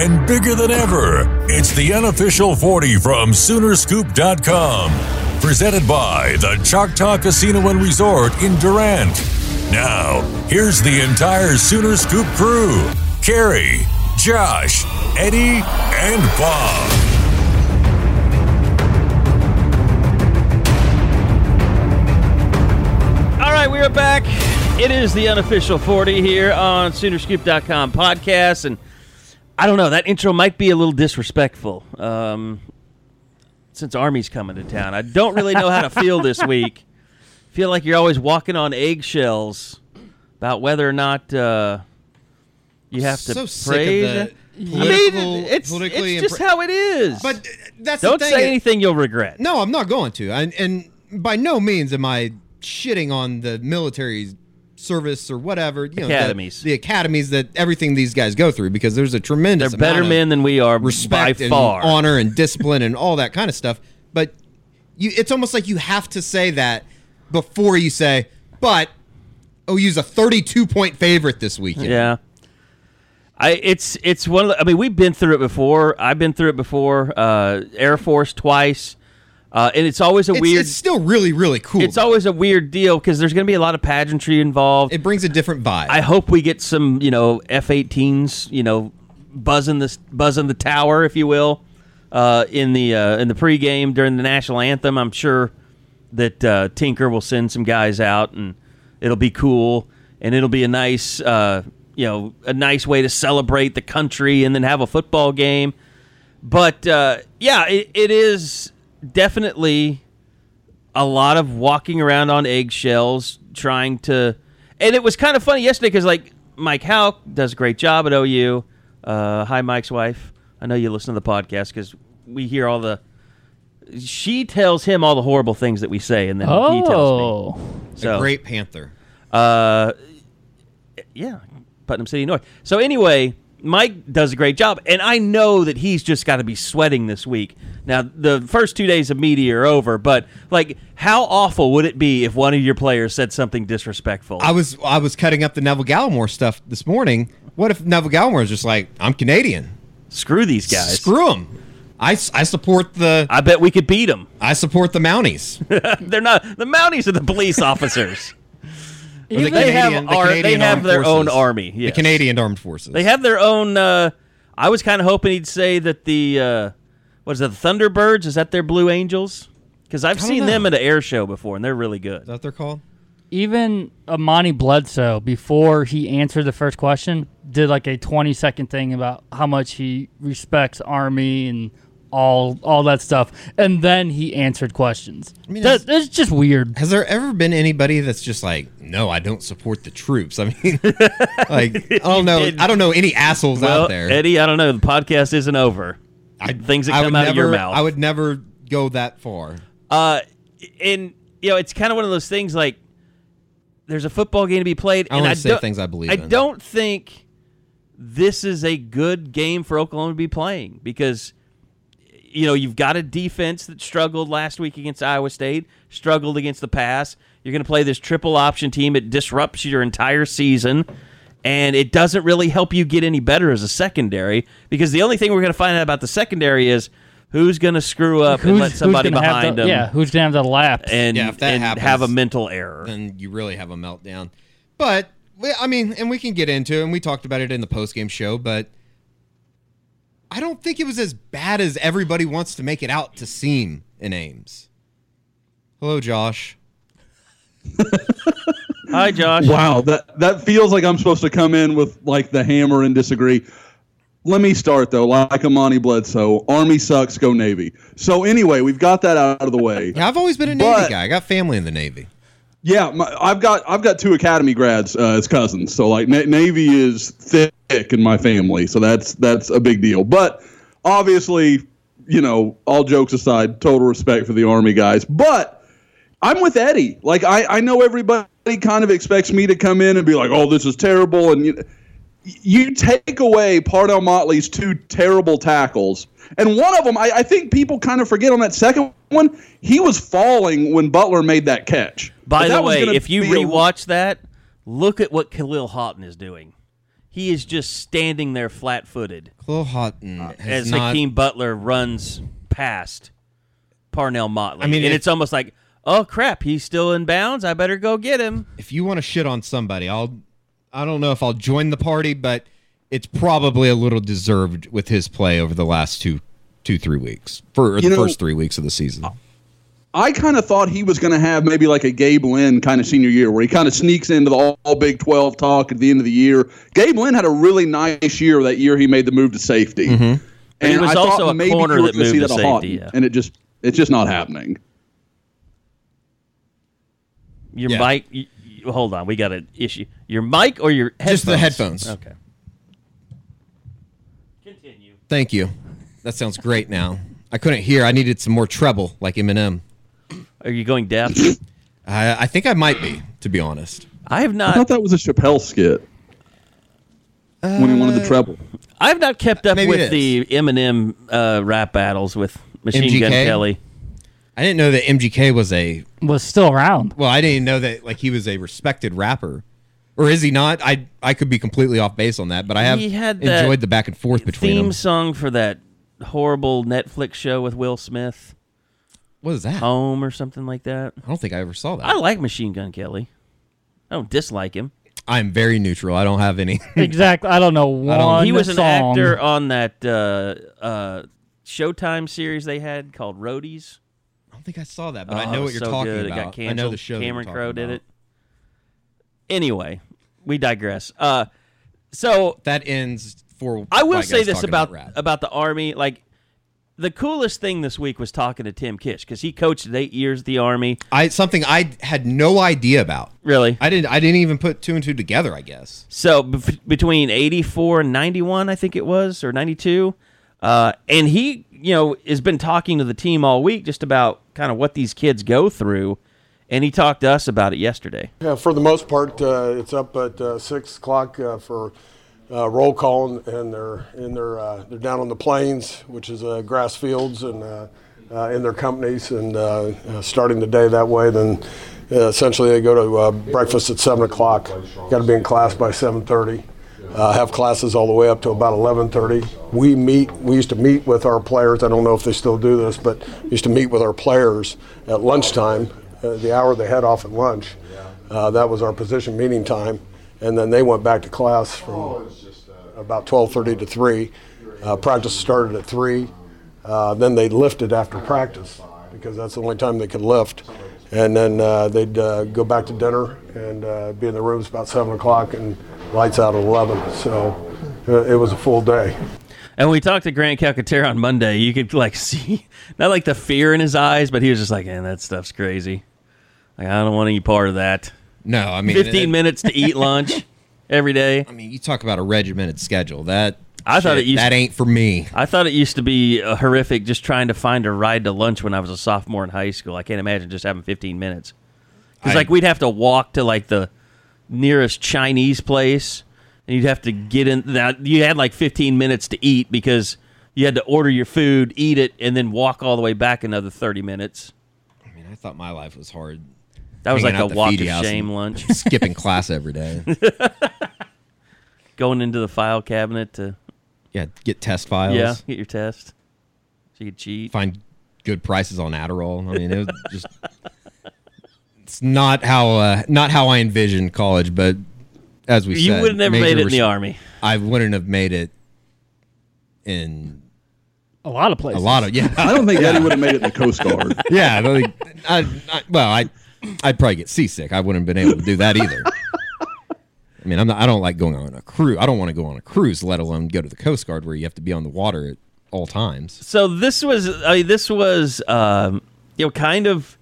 and bigger than ever. It's the unofficial 40 from Soonerscoop.com. Presented by the Choctaw Casino and Resort in Durant. Now, here's the entire Sooner Scoop crew Carrie, Josh, Eddie, and Bob. All right, we are back. It is the unofficial 40 here on Soonerscoop.com podcast. And I don't know, that intro might be a little disrespectful um, since Army's coming to town. I don't really know how to feel this week. Feel like you're always walking on eggshells about whether or not uh, you have to so sick praise. of it. the I mean, it's, politically it's just impre- how it is. But uh, that's don't the thing. say anything you'll regret. No, I'm not going to. And, and by no means am I shitting on the military service or whatever. You know, the- Academies. the, academies that everything these guys go through because there's a tremendous They're better amount of men than we are respect by and far. honor and discipline and all that kind of stuff. But you, it's almost like you have to say that before you say, but OU's a 32 point favorite this weekend. Yeah. I it's it's one of the, I mean we've been through it before. I've been through it before. Uh, Air Force twice. Uh, and it's always a It's, weird it's still really, really cool. it's always a weird deal because there's going to be a lot of pageantry involved. it brings a different vibe. I hope we get some, you know, F-18s, you know, buzzing the buzzing the tower, if you will, uh, in the uh, in the pregame during the national anthem. I'm sure that uh, Tinker will send some guys out, and it'll be cool, and it'll be a nice, uh, you know, a nice way to celebrate the country, and then have a football game. But uh, yeah, it, it is definitely a lot of walking around on eggshells, trying to. And it was kind of funny yesterday because like Mike Howe does a great job at OU. Uh, hi, Mike's wife. I know you listen to the podcast because we hear all the. She tells him all the horrible things that we say, and then he tells me. Oh, So, a great Panther. uh, yeah, Putnam City North. So anyway, Mike does a great job, and I know that he's just got to be sweating this week. Now, the first two days of media are over, but like, how awful would it be if one of your players said something disrespectful? I was I was cutting up the Neville Gallimore stuff this morning. What if Neville Gallimore is just like, I'm Canadian. Screw these guys. Screw them. I, I support the I bet we could beat them. I support the Mounties. They're not the Mounties are the police officers. Or the they have the ar- they have Armed their own Forces. army. The. Canadian Armed Forces. They have their own. Uh, I was kind of hoping he'd say that the uh, what is it, the Thunderbirds? Is that their Blue Angels? Because I've don't seen them at an air show before, and they're really good. Is that what they're called? even Amani Bledsoe before he answered the first question did like a 20 second thing about how much he respects Army and all all that stuff, and then he answered questions. I mean, that, it's- that's just weird. Has there ever been anybody that's just like, no, I don't support the troops? I mean, like I don't know, I don't know any assholes Well, out there. Eddie, I don't know. The podcast isn't over. I, things that I come out of your never- mouth. I would never go that far. Uh, and you know, it's kind of one of those things like there's a football game to be played, I and I say things I believe I in. don't think this is a good game for Oklahoma to be playing because you know you've got a defense that struggled last week against Iowa State, struggled against the pass. You're going to play this triple option team. It disrupts your entire season. And it doesn't really help you get any better as a secondary because the only thing we're going to find out about the secondary is who's going to screw up and let somebody behind the, them Yeah, who's gonna have the lapse? and, Yeah, if that and happens, have a mental error. then you really have a meltdown. But I mean, and we can get into it, and we talked about it in the post game show, but I don't think it was as bad as everybody wants to make it out to seem in Ames. Hello, Josh. Hi, Josh. Wow, that that feels like I'm supposed to come in with like the hammer and disagree. Let me start though, like Amani Bledsoe. Army sucks, go Navy. So anyway, we've got that out of the way. Yeah, I've always been a Navy But- guy. I got family in the Navy. Yeah, my, I've got I've got two academy grads uh, as cousins, so like Na- Navy is thick in my family, so that's that's a big deal. But obviously, you know, all jokes aside, total respect for the Army guys. But I'm with Eddie. Like I I know everybody kind of expects me to come in and be like, oh, this is terrible, and you, you take away Parnell Motley's two terrible tackles, and one of them, I, I think people kind of forget on that second one, he was falling when Butler made that catch. By But the way, if you be a- rewatch that, look at what Kahlil Haughton is doing. He is just standing there flat-footed Kahlil Haughton uh, has as not. Hakeem Butler runs past Parnell Motley. I mean, and if- it's almost like, oh crap, he's still in bounds. I better go get him. if you want to shit on somebody, I'll. I don't know if I'll join the party, but it's probably a little deserved with his play over the last two, two, three weeks for You the know- first three weeks of the season. I kind of thought he was going to have maybe like a Gabe Lynn kind of senior year where he kind of sneaks into the all, all Big 12 talk at the end of the year. Gabe Lynn had a really nice year that year he made the move to safety. Mm-hmm. And he was I thought also a maybe corner you were that gonna see moved to that a lot, safety, yeah. And it just it's just not happening. Your Yeah. mic. You, you- hold on, we got an issue. Your mic or your headphones? Just the headphones. Okay. Continue. Thank you. That sounds great. Now I couldn't hear. I needed some more treble, like Eminem. Are you going deaf? I, I think I might be, to be honest. I have not. I thought that was a Chappelle skit when he wanted the treble. I have not kept up Maybe with the Eminem uh, rap battles with Machine Gun Kelly. I didn't know that MGK was a. Was still around. Well, I didn't know that like he was a respected rapper, or is he not? I I could be completely off base on that, but I have He had that enjoyed the back and forth between Theme them. song for that horrible Netflix show with Will Smith, What is that? Home or something like that. I don't think I ever saw that. I like Machine Gun Kelly. I don't dislike him. I'm very neutral. I don't have any. Exactly. I don't know one he was an song. actor on that uh, uh, Showtime series they had called Roadies. I don't think I saw that, but I Oh, know what you're so talking good. about. I know the show. Cameron Crowe did it. Anyway, we digress. Uh, so That ends for. I will say this talking about about the army. Like the coolest thing this week was talking to Tim Kish because he coached eight years the army. I something I had no idea about. Really, I didn't. I didn't even put two and two together. I guess. So between 84 and 91, I think it was, or 92. Uh, and he, you know, has been talking to the team all week just about kind of what these kids go through. And he talked to us about it yesterday. Yeah, for the most part, uh, it's up at uh, six o'clock uh, for uh, roll call, and, and they're in their uh, they're down on the plains, which is grass fields, and in their companies, and starting the day that way. Then essentially they go to breakfast at seven o'clock. Got to be in class by seven thirty. Uh, have classes all the way up to about 11:30. We meet. We used to meet with our players. I don't know if they still do this, but we used to meet with our players at lunchtime, uh, the hour they had off at lunch. Uh, that was our position meeting time, and then they went back to class from about 12:30 to 3. Uh, practice started at 3. Uh, then they lifted after practice because that's the only time they could lift. And then uh, they'd uh, go back to dinner and uh, be in the rooms about 7 o'clock and lights out at 11. So uh, it was a full day. And when we talked to Grant Calcaterra on Monday, you could like see not like the fear in his eyes, but he was just like, "Man, that stuff's crazy. Like, I don't want any part of that." No, I mean 15 it- minutes to eat lunch every day. I mean, you talk about a regimented schedule. That I thought it used- that ain't for me. I thought it used to be uh, horrific just trying to find a ride to lunch when I was a sophomore in high school. I can't imagine just having 15 minutes. Because like we'd have to walk to like the nearest Chinese place, and you'd have to get in. That you had like 15 minutes to eat because you had to order your food, eat it, and then walk all the way back another 30 minutes. I mean, I thought my life was hard. That was like a walk of shame lunch. skipping class every day. Going into the file cabinet to Yeah, get test files. yeah get your test, so you could cheat. find good prices on Adderall. I mean, it was just it's not how uh, not how I envisioned college. But as we said, You said, would have never made it in the army. I wouldn't have made it in A lot of places. a lot of yeah. I don't think Eddie would have made it in the Coast Guard. yeah, I, don't think- I, I, well, I I'd probably get seasick. I wouldn't have been able to do that either. I mean, I'm not, I don't like going on a cruise. I don't want to go on a cruise, let alone go to the Coast Guard where you have to be on the water at all times. So this was I mean, this was um, you know kind of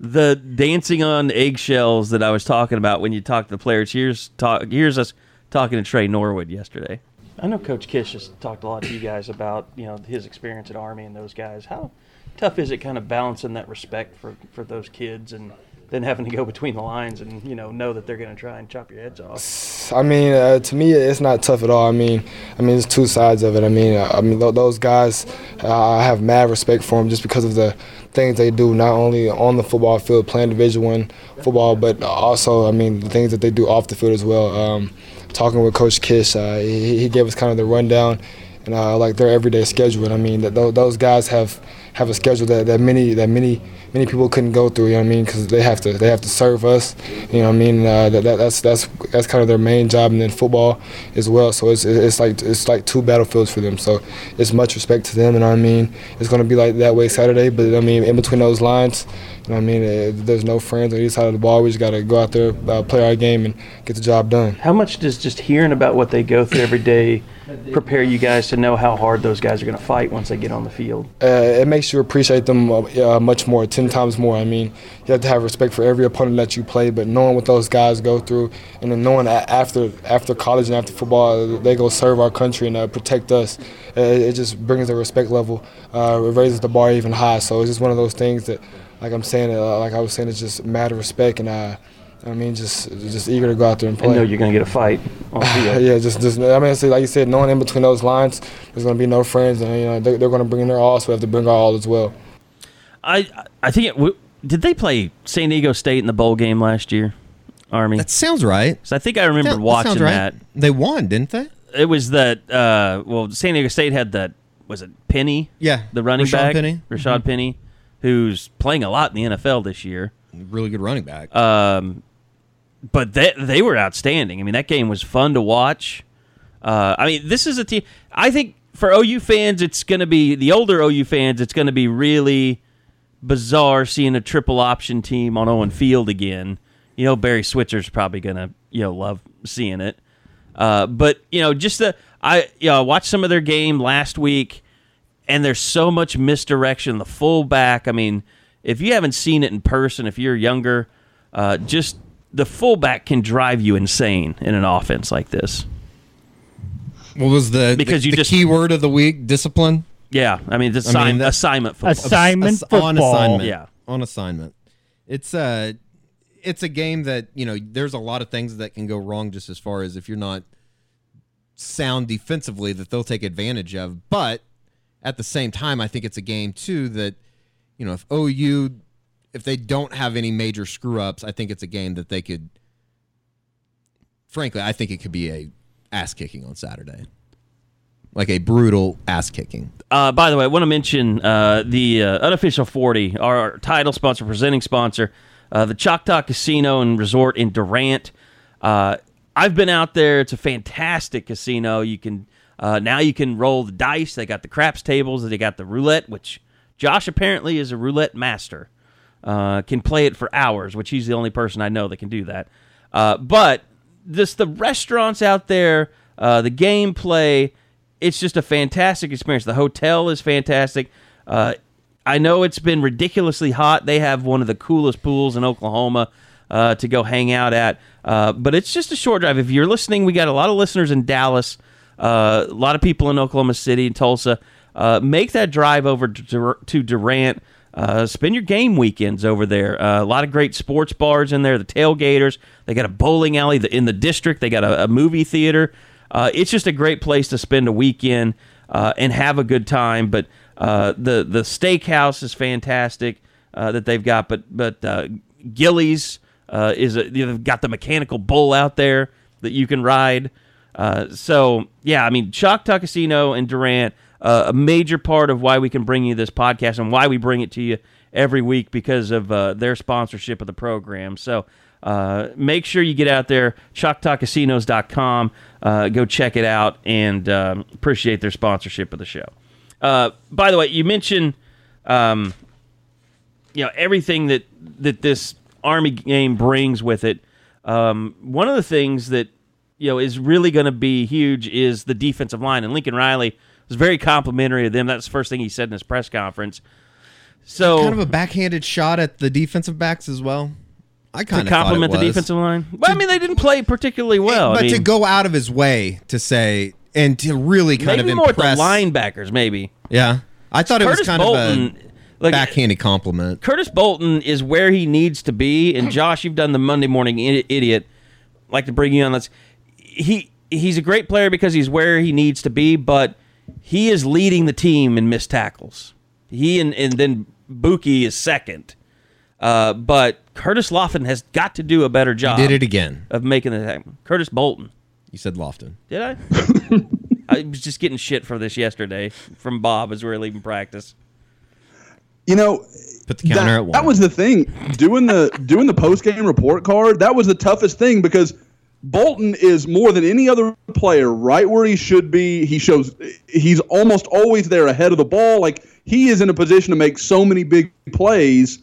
the dancing on eggshells that I was talking about when you talk to the players. Here's talk. Here's us talking to Tre Norwood yesterday. I know Coach Kish has talked a lot to you guys about you know his experience at Army and those guys. How tough is it kind of balancing that respect for for those kids and then having to go between the lines and you know know that they're going to try and chop your heads off. I mean, uh, to me, it's not tough at all. I mean, I mean, there's two sides of it. I mean, uh, I mean, th- those guys, uh, I have mad respect for them just because of the things they do, not only on the football field, playing Division One football, but also, I mean, the things that they do off the field as well. Um, talking with Coach Kish, uh, he, he gave us kind of the rundown and uh, like their everyday schedule. And I mean, th- those guys have have a schedule that, that many that many many people couldn't go through. You know what I mean? Because they have to they have to serve us. You know what I mean? Uh, that, that, that's that's that's kind of their main job, and then football as well. So it's it's like it's like two battlefields for them. So it's much respect to them. You know what I mean? It's going to be like that way Saturday, but I mean in between those lines. You know what I mean? Uh, there's no friends on either side of the ball. We just got to go out there, uh, play our game, and get the job done. How much does just hearing about what they go through every day prepare you guys to know how hard those guys are going to fight once they get on the field? uh, it makes you appreciate them uh, much more, ten times more. I mean, you have to have respect for every opponent that you play, but knowing what those guys go through, and then knowing that after after college and after football, they go serve our country and uh, protect us, uh, it just brings the respect level, uh, it raises the bar even high. So it's just one of those things that, like I'm saying, uh, like I was saying, it's just matter of respect and. I mean, just just eager to go out there and play. And know you're going to get a fight on yeah, just, just I mean, like you said, knowing in between those lines, there's going to be no friends, and you know they, they're going to bring in their all, so we have to bring our all as well. I I think it, w- did they play San Diego State in the bowl game last year? Army. That sounds right. So I think I remember That- that watching sounds right. that. They won, didn't they? It was that. Uh, well, San Diego State had that. Was it Penny? Yeah, the running Rashad back, Penny. Rashad Penny, who's playing a lot in the NFL this year. Really good running back. Um, but they they were outstanding. I mean, that game was fun to watch. Uh, I mean, this is a team. I think for OU fans, it's going to be the older OU fans. It's going to be really bizarre seeing a triple option team on Owen Field again. You know, Barry Switzer's probably going to you know love seeing it. Uh, but you know, just the I you know, watched some of their game last week, and there's so much misdirection. The fullback. I mean, if you haven't seen it in person, if you're younger, uh, just the fullback can drive you insane in an offense like this. what was the because the, you the just- key word of the week? Discipline. Yeah, I mean, it's I mean, that- assignment football. Assignment Ass- on assignment. Yeah. on assignment. It's uh it's a game that you know. There's a lot of things that can go wrong, just as far as if you're not sound defensively, that they'll take advantage of. But at the same time, I think it's a game too that you know if OU if they don't have any major screw ups, I think it's a game that they could. Frankly, I think it could be a ass kicking on Saturday, like a brutal ass kicking. Uh, by the way, I want to mention uh, the uh, unofficial 40, our title sponsor, presenting sponsor, uh, the Choctaw Casino and Resort in Durant. Uh, I've been out there. It's a fantastic casino. You can uh, now you can roll the dice. They got the craps tables. They got the roulette, which Josh apparently is a roulette master. Uh, can play it for hours, which he's the only person I know that can do that. Uh, but this the restaurants out there, uh, the gameplay, it's just a fantastic experience. The hotel is fantastic. Uh, I know it's been ridiculously hot. They have one of the coolest pools in Oklahoma uh, to go hang out at. Uh, but it's just a short drive. If you're listening, we got a lot of listeners in Dallas, a lot of people in Oklahoma City and Tulsa. Make that drive over to, to Durant. Uh, spend your game weekends over there. Uh, a lot of great sports bars in there. The tailgaters. They got a bowling alley in the district. They got a, a movie theater. Uh, it's just a great place to spend a weekend uh, and have a good time. But uh, the the steakhouse is fantastic uh, that they've got. But but uh, Gilley's uh, is a, they've got the mechanical bull out there that you can ride. Uh, so yeah, I mean Choctaw Casino and Durant, uh, a major part of why we can bring you this podcast and why we bring it to you every week because of uh, their sponsorship of the program. So uh, make sure you get out there, ChoctawCasinos.com, uh, go check it out, and um, appreciate their sponsorship of the show. Uh, by the way, you mentioned um, you know everything that that this Army game brings with it. Um, one of the things that you know is really going to be huge is the defensive line, and Lincoln Riley was very complimentary of them. That's the first thing he said in his press conference. So kind of a backhanded shot at the defensive backs as well. I kind to of compliment the defensive line. Well, I mean, they didn't play particularly well. but I mean, to go out of his way to say and to really kind maybe of more at the impress. linebackers, maybe. Yeah, I thought it was kind Bolton, of a like, backhanded compliment. Curtis Bolton is where he needs to be, and Josh, you've done the Monday morning idiot. I'd like to bring you on. Let's. He he's a great player because he's where he needs to be, but he is leading the team in missed tackles. He and and then Buki is second. Uh, but Curtis Lofton has got to do a better job. Did it again? of making the happen. Curtis Bolton. You said Lofton. Did I? I was just getting shit for this yesterday from Bob as we were leaving practice. You know, Put the counter that, at one. that was the thing. Doing the doing the post game report card, that was the toughest thing because Bolton is more than any other player right where he should be. He shows he's almost always there ahead of the ball. Like he is in a position to make so many big plays.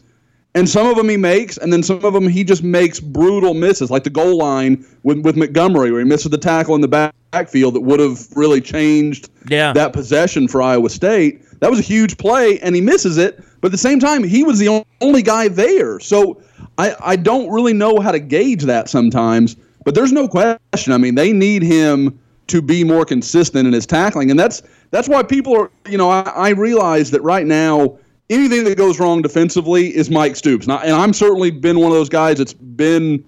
And some of them he makes, and then some of them he just makes brutal misses, like the goal line with, with Montgomery, where he misses the tackle in the back, backfield that would have really changed Yeah. that possession for Iowa State. That was a huge play, and he misses it. But at the same time, he was the only guy there. So I, I don't really know how to gauge that sometimes. But there's no question. I mean, they need him to be more consistent in his tackling, and that's that's why people are. You know, I, I realize that right now anything that goes wrong defensively is Mike Stoops, I, and I'm certainly been one of those guys that's been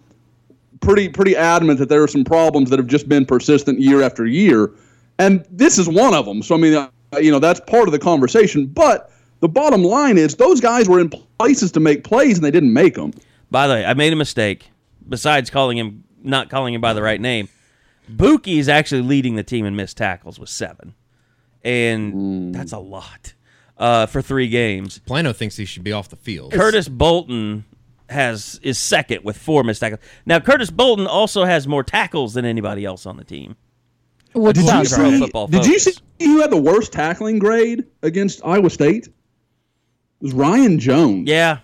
pretty pretty adamant that there are some problems that have just been persistent year after year, and this is one of them. So I mean, uh, you know, that's part of the conversation. But the bottom line is those guys were in places to make plays and they didn't make them. By the way, I made a mistake. Besides calling him, not calling him by the right name, Buki is actually leading the team in missed tackles with seven, and that's a lot uh, for three games. Plano thinks he should be off the field. Curtis Bolton has is second with four missed tackles. Now Curtis Bolton also has more tackles than anybody else on the team. What Did you sounds see? Football Did you see who had the worst tackling grade against Iowa State? It was Ryan Jones. Yeah,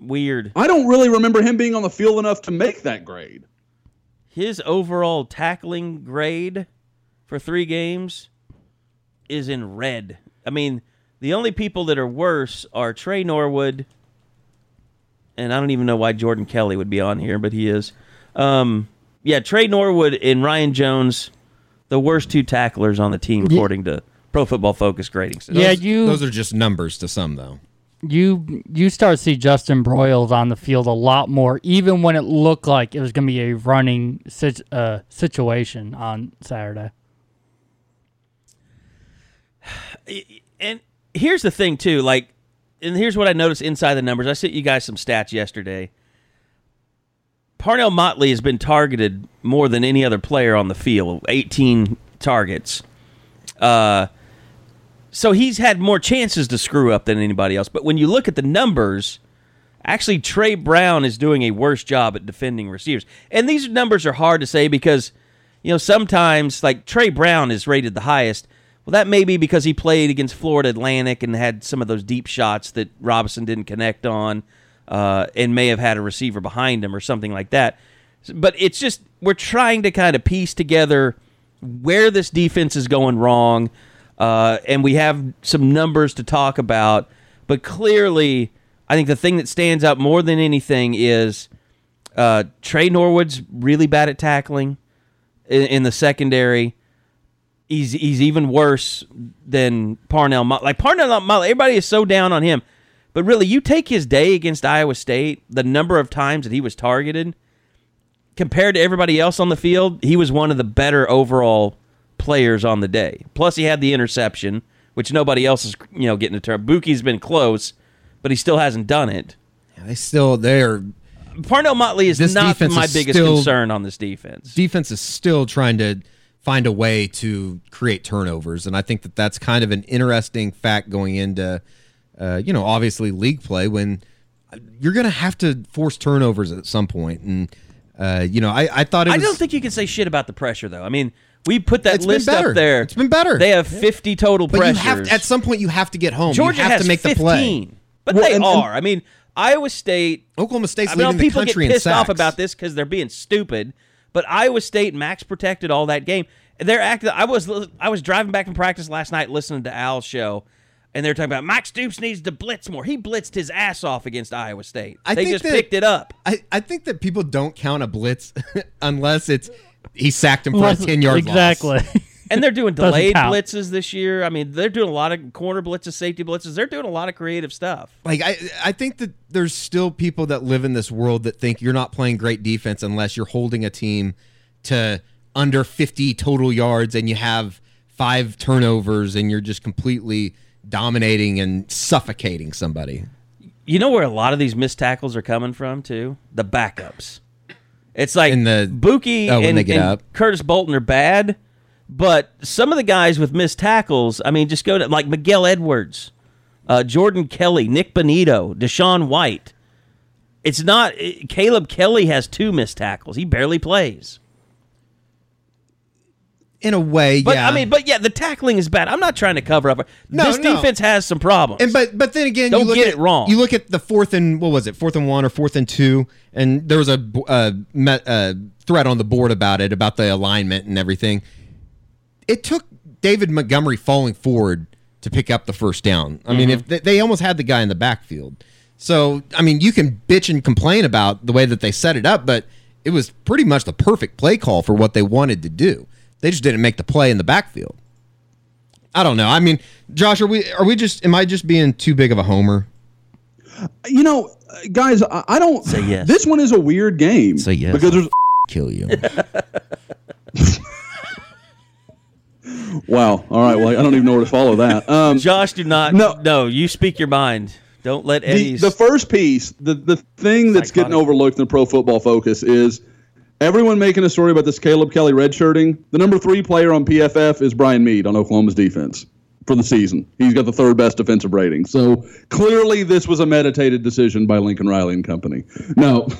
weird. I don't really remember him being on the field enough to make that grade. His overall tackling grade for three games is in red. I mean, the only people that are worse are Tre Norwood, and I don't even know why Jordan Kelly would be on here, but he is. Um, yeah, Tre Norwood and Ryan Jones, the worst two tacklers on the team, according to Pro Football Focus grading system. Yeah, Those- you Those are just numbers to some, though. You you start to see Justin Broiles on the field a lot more, even when it looked like it was going to be a running sit, uh, situation on Saturday. and here's the thing too like and here's what i noticed inside the numbers. I sent you guys some stats yesterday. Parnell motley has been targeted more than any other player on the field 18 targets. Uh, so he's had more chances to screw up than anybody else. But when you look at the numbers actually tre brown is doing a worse job at defending receivers. And these numbers are hard to say because you know sometimes like tre brown is rated the highest. Well, that may be because he played against Florida Atlantic and had some of those deep shots that Robinson didn't connect on, uh, and may have had a receiver behind him or something like that. But it's just we're trying to kind of piece together where this defense is going wrong, uh, and we have some numbers to talk about. But clearly, I think the thing that stands out more than anything is uh, Tre Norwood's really bad at tackling in, in the secondary he's he's even worse than Parnell. Like Parnell, everybody is so down on him, but really, you take his day against Iowa State, the number of times that he was targeted, compared to everybody else on the field, he was one of the better overall players on the day. Plus, he had the interception, which nobody else is you know getting a turn. Buki's been close, but he still hasn't done it. They still they're Parnell Motley is not my is biggest still- concern on this defense. defense is still trying to find a way to create turnovers, and I think that that's kind of an interesting fact going into, uh, you know, obviously league play when you're going to have to force turnovers at some point, and uh, you know, I, I thought it I was, don't think you can say shit about the pressure, though. I mean, we put that It's list up there. It's been better. They have 50 total but you pressures. have at some point you have to get home. Georgia you have has to make 15, the play. but Well, they and- and- are. I mean, Iowa State. Oklahoma State's I mean, leading the people get country in pissed off about this because they're being stupid. But Iowa State max protected all that game. They're acting. I was I was driving back from practice last night listening to Al's show, and they're talking about Mike Stoops needs to blitz more. He blitzed his ass off against Iowa State. I they think just that- picked it up. I, I think that people don't count a blitz unless it's he sacked him for a ten yard exactly. And they're doing delayed count. blitzes this year. I mean, they're doing a lot of corner blitzes, safety blitzes. They're doing a lot of creative stuff. Like I, I think that there's still people that live in this world that think you're not playing great defense unless you're holding a team to under 50 total yards and you have five turnovers and you're just completely dominating and suffocating somebody. You know where a lot of these missed tackles are coming from too? The backups. It's like In the- Buki oh, when and, they get and up. Curtis Bolton are bad, but some of the guys with missed tackles, I mean, just go to like Miguel Edwards, uh, Jordan Kelly, Nik Bonitto, DaShaun White. It's not Caleb Kelly has two missed tackles. He barely plays. In a way, But yeah. I mean, but yeah, the tackling is bad. I'm not trying to cover up. No, this no. defense has some problems. And but but then again, Don't you look get at, it wrong. You look at the fourth and what was it, fourth and one or fourth and two, and there was a uh, met, uh, thread on the board about it, about the alignment and everything. It took David Montgomery falling forward to pick up the first down. I mean, if Mm-hmm. they, they almost had the guy in the backfield, so I mean, you can bitch and complain about the way that they set it up, but it was pretty much the perfect play call for what they wanted to do. They just didn't make the play in the backfield. I don't know. I mean, Josh, are we are we just am I just being too big of a homer? You know, uh, guys, I, I don't. Say yes. This one is a weird game. Say yes. Because there's. Kill you. Wow. All right. Well, I don't even know where to follow that. Um, Josh, do not. No. No, you speak your mind. Don't let the, Eddie's. the first piece, the the thing that's getting overlooked in the Pro Football Focus is everyone making a story about this Caleb Kelly redshirting. The number three player on PFF is Bryan Mead on Oklahoma's defense for the season. He's got the third best defensive rating. So clearly, this was a meditated decision by Lincoln Riley and company. No.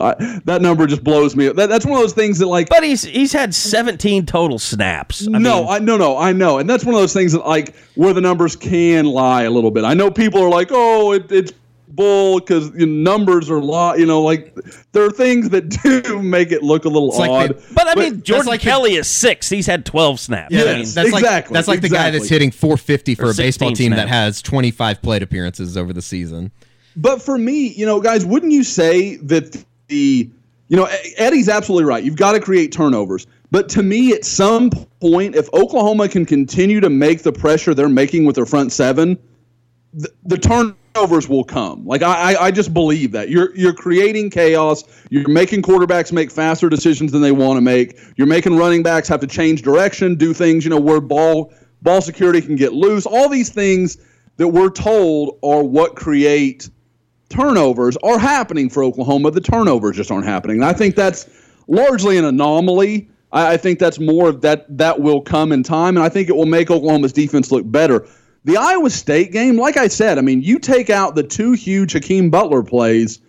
I, that number just blows me. That, that's one of those things that, like, but he's he's had 17 total snaps. I no, mean, I no no I know, and that's one of those things that like where the numbers can lie a little bit. I know people are like, oh, it, it's bull because you know, numbers are lie. You know, like there are things that do make it look a little like odd. they- but I mean, Jordan like the- Kelly is six. He's had 12 snaps. Yeah, I that's- mean, that's like Exactly, that's like the guy that's hitting 450 for Or a baseball 16 team that has 25 plate appearances over the season. But for me, you know, guys, wouldn't you say that the, you know, Eddie's absolutely right. You've got to create turnovers. But to me, at some point, if Oklahoma can continue to make the pressure they're making with their front seven, the, the turnovers will come. Like I, I, just believe that you're you're creating chaos. You're making quarterbacks make faster decisions than they want to make. You're making running backs have to change direction, do things you know where ball ball security can get loose. All these things that we're told are what create turnovers are happening for Oklahoma. The turnovers just aren't happening. And I think that's largely an anomaly. I, I think that's more of that that will come in time, and I think it will make Oklahoma's defense look better. The Iowa State game, like I said, I mean, you take out the two huge Hakeem Butler plays,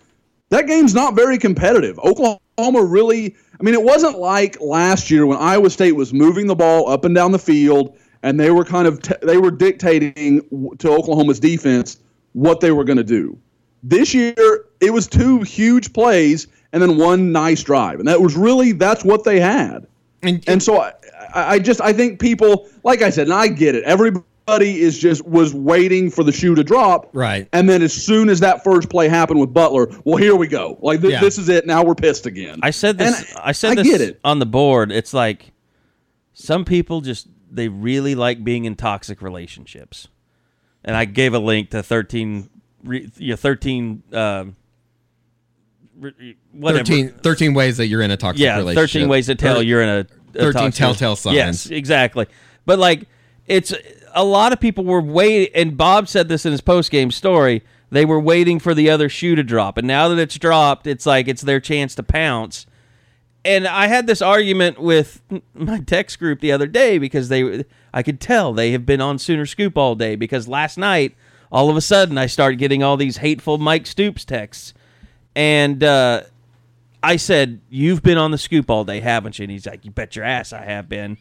that game's not very competitive. Oklahoma really, I mean, it wasn't like last year when Iowa State was moving the ball up and down the field and they were kind of t- they were dictating to Oklahoma's defense what they were going to do. This year, it was two huge plays and then one nice drive, and that was really that's what they had. And, And so I, I I just I think people, like I said, and I get it. Everybody is just was waiting for the shoe to drop, Right. And then as soon as that first play happened with Butler, well, here we go. Like th- Yeah. this is it. Now we're pissed again. I said this. And I said I this get it. on the board. It's like some people just they really like being in toxic relationships, and I gave a link to thirteen, re, you know, thirteen, um, re, whatever. 13, 13 ways that you're in a toxic yeah, relationship. thirteen ways to tell Or- you're in a, a 13 toxic- telltale signs. Yes, exactly. But like, it's a lot of people were waiting, and Bob said this in his post game story. They were waiting for the other shoe to drop, and now that it's dropped, it's like it's their chance to pounce. And I had this argument with my text group the other day because they, I could tell they have been on Sooner Scoop all day because last night, all of a sudden, I started getting all these hateful Mike Stoops texts, and uh, I said, "You've been on the scoop all day, haven't you?" And he's like, "You bet your ass I have been."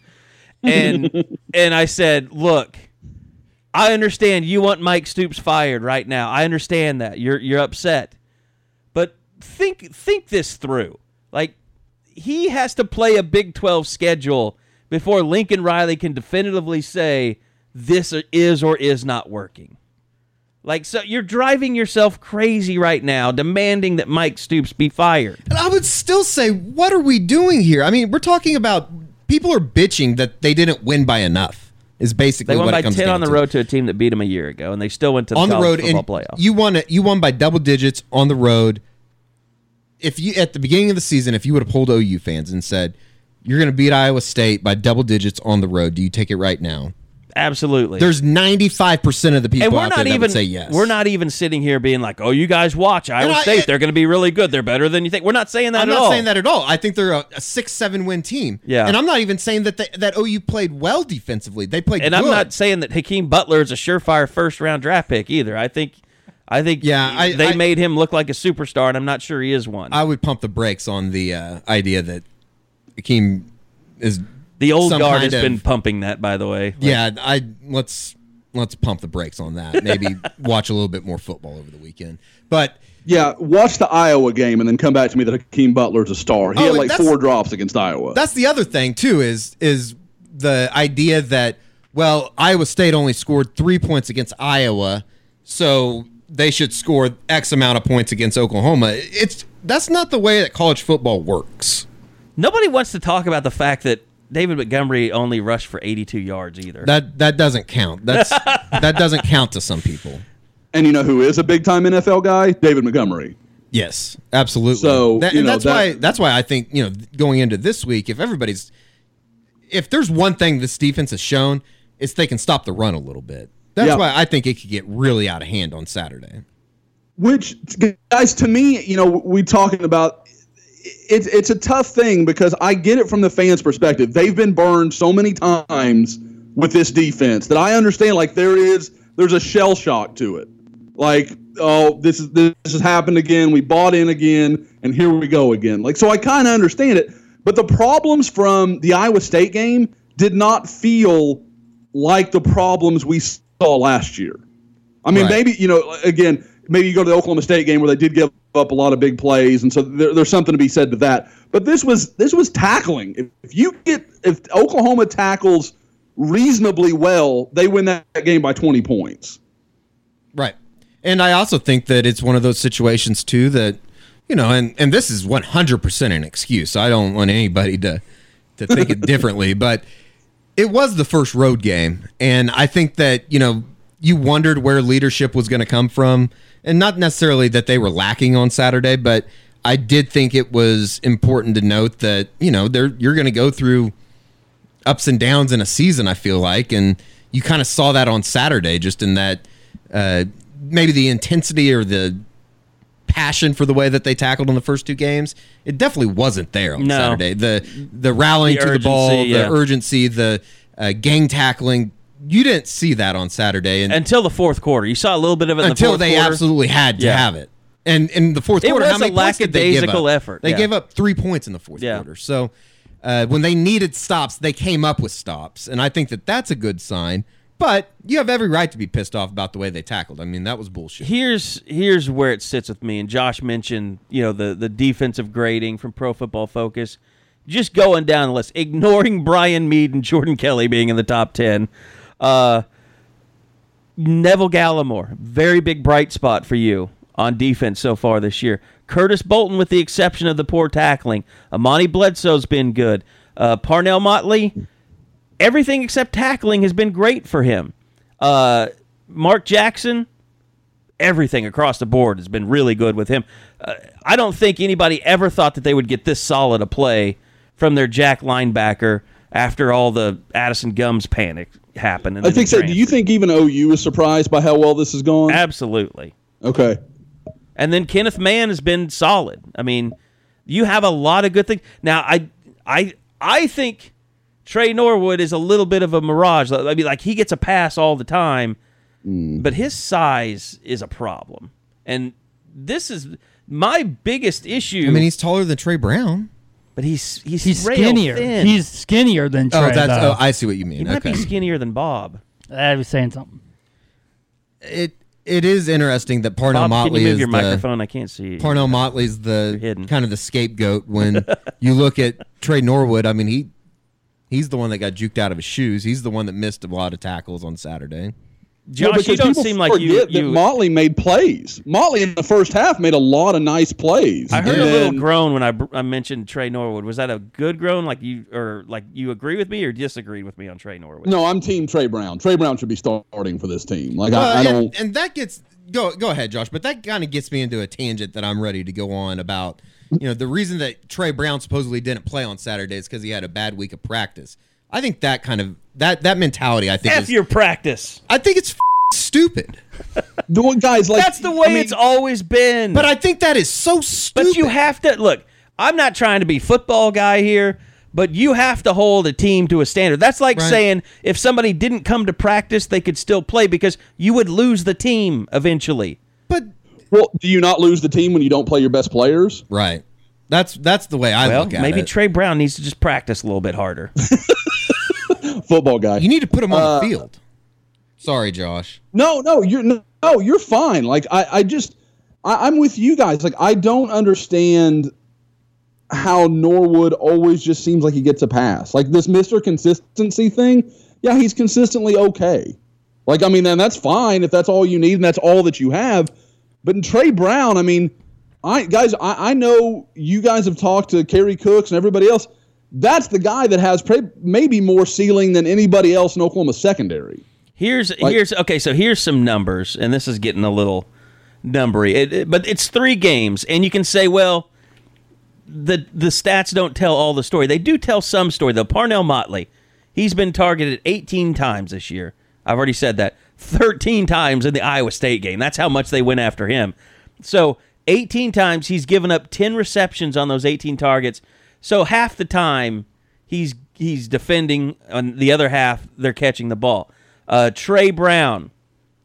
And and I said, "Look, I understand you want Mike Stoops fired right now. I understand that. You're you're upset. But think think this through. Like he has to play a Big 12 schedule before Lincoln Riley can definitively say this is or is not working. Like so you're driving yourself crazy right now demanding that Mike Stoops be fired. And I would still say, what are we doing here? I mean, we're talking about people are bitching that they didn't win by enough. Is basically They won what by it comes 10 down on the road to a team that beat them a year ago and they still went to the on the road football playoff. you won it. You won by double digits on the road. If you at the beginning of the season, if you would have pulled OU fans and said you're going to beat Iowa State by double digits on the road, do you take it right now? Absolutely. There's 95 percent of the people and we're out there not that even would say yes. we're not even sitting here being like, "Oh, you guys watch Iowa I- State. They're going to be really good. They're better than you think." We're not saying that I'm not all. saying that at all. I think they're a, a six, seven win team. Yeah. and I'm not even saying that they, that OU played well defensively. They played. And good. I'm not saying that Hakeem Butler is a surefire first round draft pick either. I think, I think, Yeah, I- they I- made him look like a superstar, and I'm not sure he is one. I would pump the brakes on the uh, idea that Akeem is the old some guard kind has been pumping that, by the way. Like, Yeah, I let's let's pump the brakes on that. Maybe watch a little bit more football over the weekend. But Yeah, watch the Iowa game and then come back to me that Hakeem Butler's a star. He Oh, had like four drops against Iowa. that's the other thing too is is the idea that well Iowa State only scored three points against Iowa, so they should score X amount of points against Oklahoma. It's that's not the way that college football works. Nobody wants to talk about the fact that David Montgomery only rushed for 82 yards either. That that doesn't count. That's that doesn't count to some people. and you know who is a big time NFL guy? David Montgomery. Yes, absolutely. So, That- and know, that's that- why that's why I think you know going into this week, if everybody's if there's one thing this defense has shown, it's they can stop the run a little bit. That's Yeah. why I think it could get really out of hand on Saturday. Which guys, to me, you know, we talking about it's it's a tough thing because I get it from the fans' perspective. They've been burned so many times with this defense that I understand. Like there is there's a shell shock to it. Like oh, this is this has happened again. We bought in again, and here we go again. Like so, I kind of understand it. But the problems from the Iowa State game did not feel like the problems we saw last year. I mean, Right. maybe you know, again, maybe you go to the Oklahoma State game where they did give up a lot of big plays, and so there, there's something to be said to that. But this was this was tackling. If, if you get if Oklahoma tackles reasonably well, they win that game by 20 points. Right. And I also think that it's one of those situations too that you know, and and this is 100% an excuse. I don't want anybody to to think it differently, but it was the first road game, and I think that you know you wondered where leadership was going to come from, and not necessarily that they were lacking on Saturday, but I did think it was important to note that you know there you're going to go through ups and downs in a season. I feel like, and you kind of saw that on Saturday, just in that uh, maybe the intensity or the passion for the way that they tackled in the first two games. It definitely wasn't there on No. Saturday. The the rallying The to the ball, urgency, yeah. the urgency, the uh, gang tackling. You didn't see that on Saturday, and until the fourth quarter. You saw a little bit of it in the until fourth they quarter. absolutely had to Yeah. have it. And in the fourth It quarter, was how many a points did they give up? lackadaisical effort, They yeah. gave up three points in the fourth Yeah. quarter. So uh, when they needed stops, they came up with stops, and I think that that's a good sign. But you have every right to be pissed off about the way they tackled. I mean, that was bullshit. Here's here's where it sits with me. And Josh mentioned, you know, the the defensive grading from Pro Football Focus. Just going down the list, ignoring Bryan Mead and Jordan Kelly being in the top ten. Uh, Neville Gallimore, very big bright spot for you on defense so far this year. Curtis Bolton, with the exception of the poor tackling. Amani Bledsoe's been good. Uh, Parnell Motley, everything except tackling has been great for him. Uh, Mark Jackson, everything across the board has been really good with him. Uh, I don't think anybody ever thought that they would get this solid a play from their Jack linebacker after all the Addison Gumbs panic happened. and I think the so. Do you think even OU is surprised by how well this has gone? Absolutely. Okay. And then Kenneth Mann has been solid. I mean, you have a lot of good things. Now, I, I, I think Tre Norwood is a little bit of a mirage. I mean, like he gets a pass all the time, hmm. but his size is a problem. And this is my biggest issue. I mean, he's taller than Tre Brown. But he's he's He's rail skinnier. thin. He's skinnier than oh, Trey. Oh, that's. though. Oh, I see what you mean. he might Okay. be skinnier than Bob. I was saying something. It it is interesting that Parnell Bob, can Motley you move is your the microphone? I can't see. you. Parnell Motley's the hidden. kind of the scapegoat when you look at Tre Norwood. I mean, he he's the one that got juked out of his shoes. He's the one that missed a lot of tackles on Saturday. Josh, because you don't people seem like you. forget that you Motley made plays. Motley in the first half made a lot of nice plays. I heard And a little groan when I, I mentioned Tre Norwood. Was that a good groan? Like you or like you agree with me or disagreed with me on Tre Norwood? No, I'm Team Tre Brown. Tre Brown should be starting for this team. Like Well, I, I don't. and that gets go go ahead, Josh. But that kind of gets me into a tangent that I'm ready to go on about. You know, the reason that Tre Brown supposedly didn't play on Saturday is because he had a bad week of practice. I think that kind of that that mentality. I think F is, your practice. I think it's f- stupid. The one guys like That's the way I mean, it's always been. But I think that is so stupid. But you have to look. I'm not trying to be football guy here, but you have to hold a team to a standard. That's like Right. saying if somebody didn't come to practice, they could still play because you would lose the team eventually. But Well, do you not lose the team when you don't play your best players? right, that's that's the way I Well, look at maybe it. Maybe Tre Brown needs to just practice a little bit harder. Football guy. you need to put him on Uh, the field. Sorry, Josh. No, no, you're no, no, you're fine. Like I, I just, I, I'm with you guys. Like I don't understand how Norwood always just seems like he gets a pass. Like this Mister Consistency thing. Yeah, he's consistently okay. Like I mean, and that's fine if that's all you need and that's all that you have. But in Tre Brown, I mean, I guys, I, I know you guys have talked to Kerry Cooks and everybody else. That's the guy that has pre- maybe more ceiling than anybody else in Oklahoma secondary. Here's here's okay. So here's some numbers, and this is getting a little numbery. It, it- but it's three games, and you can say, well, the the stats don't tell all the story. They do tell some story though. Parnell Motley, he's been targeted 18 times this year. I've already said that. 13 times in the Iowa State game. That's how much they went after him. So 18 times he's given up 10 receptions on those 18 targets. So half the time he's he's defending, on the other half they're catching the ball. Uh, Tre Brown,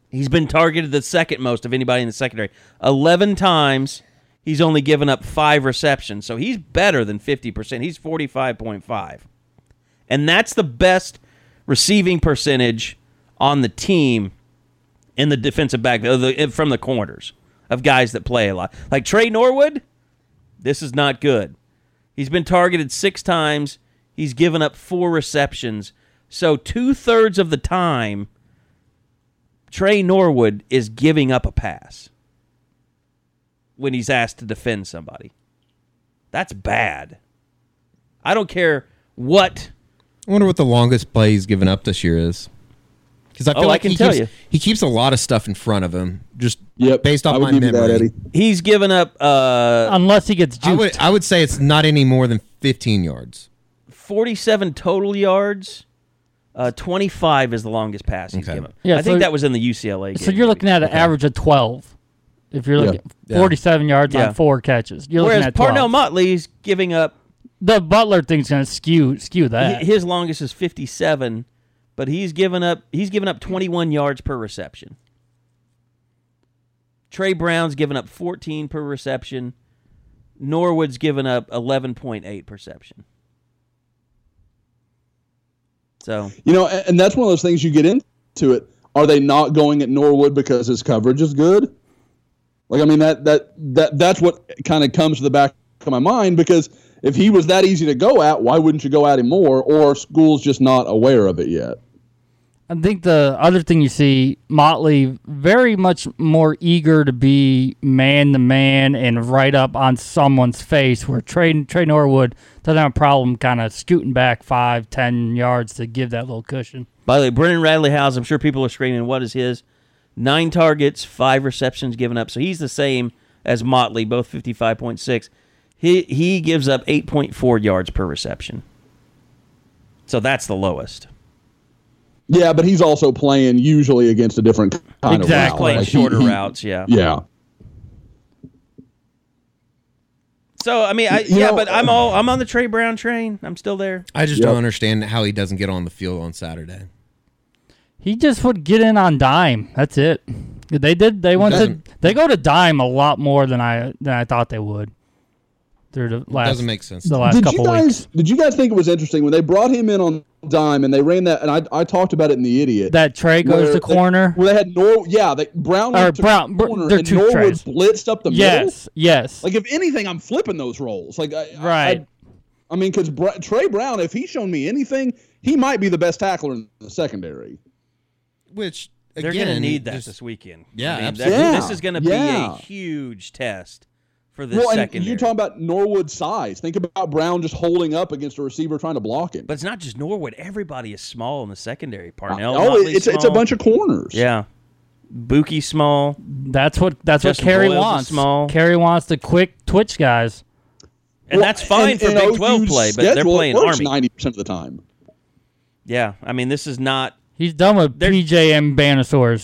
he's been targeted the second most of anybody in the secondary. 11 times he's only given up five receptions. So he's better than 50%. He's 45.5. And that's the best receiving percentage on the team in the defensive back uh, the- from the corners of guys that play a lot. Like Tre Norwood, this is not good. He's been targeted six times. He's given up four receptions. So two thirds of the time, Tre Norwood is giving up a pass when he's asked to defend somebody. That's bad. I don't care what. I wonder what the longest play he's given up this year is. Because I feel Oh, I like can he tell keeps, you. he keeps a lot of stuff in front of him, just Yep, based off I would my you memory. that, Eddie. He's given up uh, Unless he gets I would I would say it's not any more than 15 yards. 47 total yards. Uh, 25 is the longest pass he's Okay. given. Yeah, I think that was in the UCLA game. so you're looking at an average of 12. If you're looking Yeah. 47 yards Yeah. on four catches, you're Whereas looking at Parnell Motley's giving up the Butler thing's going to skew skew that. his longest is 57, but he's given up he's given up 21 yards per reception. Tre Brown's given up 14 per reception. Norwood's given up 11.8 perception. So You know, and, that's one of those things you get into it. Are they not going at Norwood because his coverage is good? Like, I mean, that that that that's what kind of comes to the back of my mind because if he was that easy to go at, why wouldn't you go at him more? Or school's just not aware of it yet. I think the other thing you see, Motley very much more eager to be man to man and right up on someone's face, where Tre, Tre Norwood doesn't have a problem kind of scooting back five, ten yards to give that little cushion. By the way, Brendan Radley-Hiles, I'm sure people are screaming, what is his? Nine targets, five receptions given up. So he's the same as Motley, both 55.6. He, he gives up 8.4 yards per reception. So that's the lowest. Yeah, but he's also playing usually against a different kind Exactly. of route. Playing Like, shorter he- routes, yeah. Yeah. So I mean, I, You yeah, know, but I'm uh, all I'm on the Tre Brown train. I'm still there. I just Yep. don't understand how he doesn't get on the field on Saturday. He just would get in on dime. That's it. They did. They went to. They go to dime a lot more than I than I thought they would. Through the last Doesn't make sense. the last did you guys weeks. did you guys think it was interesting when they brought him in on dime and they ran that and I, I talked about it in the idiot That Tre goes where to they- corner. where they had Nor yeah they Brown Or went to Brown- Br- corner they're and two Norwood Treys. blitzed up the middle yes, yes. like if anything I'm flipping those roles like I, Right. I, I mean because Tre Brown if he's shown me anything he might be the best tackler in the secondary Which They're going to need that just- this weekend. Yeah, I mean, absolutely. that- Yeah, This is going to be yeah. a huge test for this well and you're talking about Norwood's size think about Brown just holding up against a receiver trying to block him but it's not just Norwood. Everybody is small in the secondary. Parnell. oh Motley's it's it's a bunch of corners Yeah. Buki small. That's what that's Justin what Kerry Boyles wants. small. Kerry wants the quick twitch guys. And Well, that's fine and- for and Big 12 play, but they're playing works Army. 90% of the time Yeah. I mean, this is not. He's done with They're- PJ and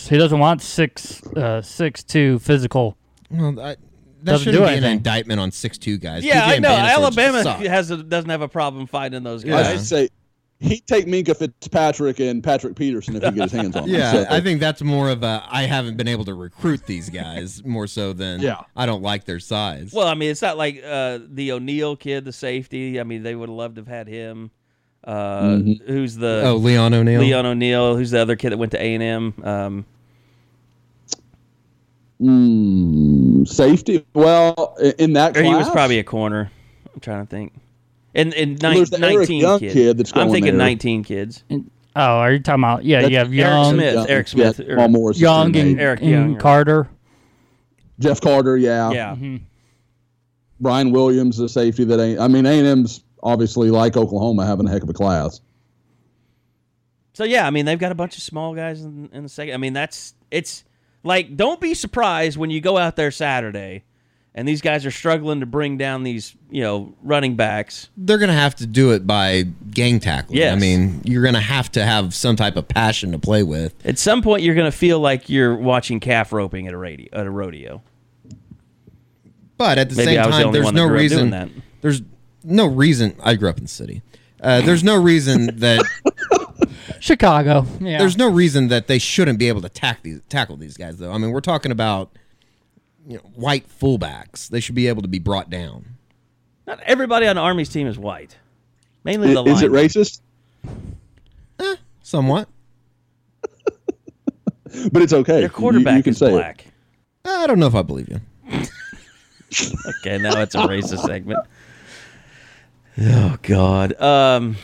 He doesn't want six uh, six two physical. Well, I, that Doesn't shouldn't do be an indictment on six two guys. Yeah, PJ I know. Alabama has a, doesn't have a problem finding those guys. I guys. should say he'd take Minkah Fitzpatrick and Patrick Peterson if he get his hands on them. Yeah, So- I think that's more of a I haven't been able to recruit these guys more so than Yeah. I don't like their size. Well, I mean, it's not like uh, the O'Neal kid, the safety. I mean, they would have loved to have had him. Uh, Mm-hmm. Who's the oh, Leon O'Neal. Leon O'Neal? Who's the other kid that went to A and M? Um, Mm, safety. Well, in that class, he was probably a corner. I'm trying to think. In in Well, nine, there's the Eric 19 Young kids. kid that's I'm thinking there. 19 kids. Oh, are you talking about? Yeah, you have That's Young, Smith. Yeah, Eric yeah, Smith, or- Paul Morris, Young, and, Eric and Young, Carter. Jeff Carter. Yeah, Yeah. Brian Williams, the safety that ain't. I mean, A and M's obviously like Oklahoma having a heck of a class. So yeah, I mean they've got a bunch of small guys in, in the second. I mean that's it's like don't be surprised when you go out there Saturday, and these guys are struggling to bring down these you know running backs. They're gonna have to do it by gang tackling. Yes. I mean, you're gonna have to have some type of passion to play with. At some point, you're going to feel like you're watching calf roping at a radio at a rodeo. But at the Maybe same the time, there's no reason. that. There's no reason. I grew up in the city. Uh, there's no reason that Chicago. Yeah. there's no reason that they shouldn't be able to tack these, tackle these guys. Though I mean, we're talking about you know white fullbacks. They should be able to be brought down. Not everybody on the Army's team is white. Mainly the Is it linemen. racist? Somewhat. But it's okay. Their quarterback you, can is say it. black. I don't know if I believe you. Okay, now it's a racist segment. Oh God. Um,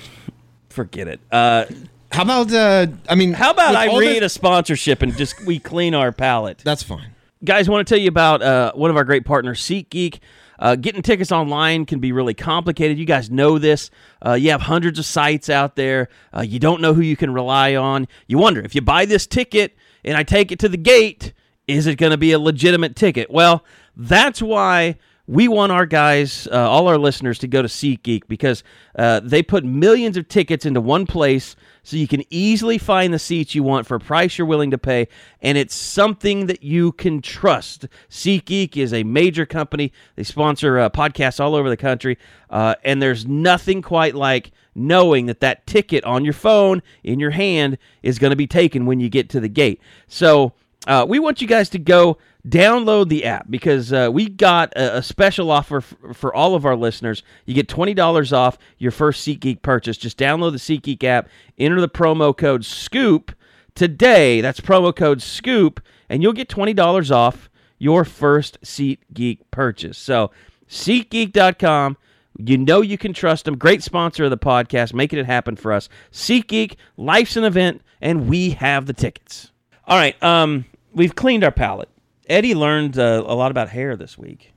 forget it. Uh, How about uh, I mean, how about I read a sponsorship and just we clean our palate? That's fine. guys want to tell you about uh, one of our great partners SeatGeek. Uh, getting tickets online can be really complicated. You guys know this. Uh, you have hundreds of sites out there. Uh, you don't know who you can rely on. You wonder if you buy this ticket and I take it to the gate, is it going to be a legitimate ticket? Well, that's why we want our guys, uh, all our listeners, to go to SeatGeek because uh, they put millions of tickets into one place so you can easily find the seats you want for a price you're willing to pay, and it's something that you can trust. SeatGeek is a major company. They sponsor uh, podcasts all over the country, uh, and there's nothing quite like knowing that that ticket on your phone in your hand is going to be taken when you get to the gate. So uh, we want you guys to go download the app because uh, we got a, a special offer f- for all of our listeners. You get $20 off your first SeatGeek purchase. Just download the SeatGeek app, enter the promo code SCOOP today. That's promo code SCOOP, and you'll get $20 off your first SeatGeek purchase. So, SeatGeek.com. You know you can trust them. Great sponsor of the podcast, making it happen for us. SeatGeek, life's an event, and we have the tickets. All right, um, we've cleaned our palate. Eddie learned uh, a lot about hair this week.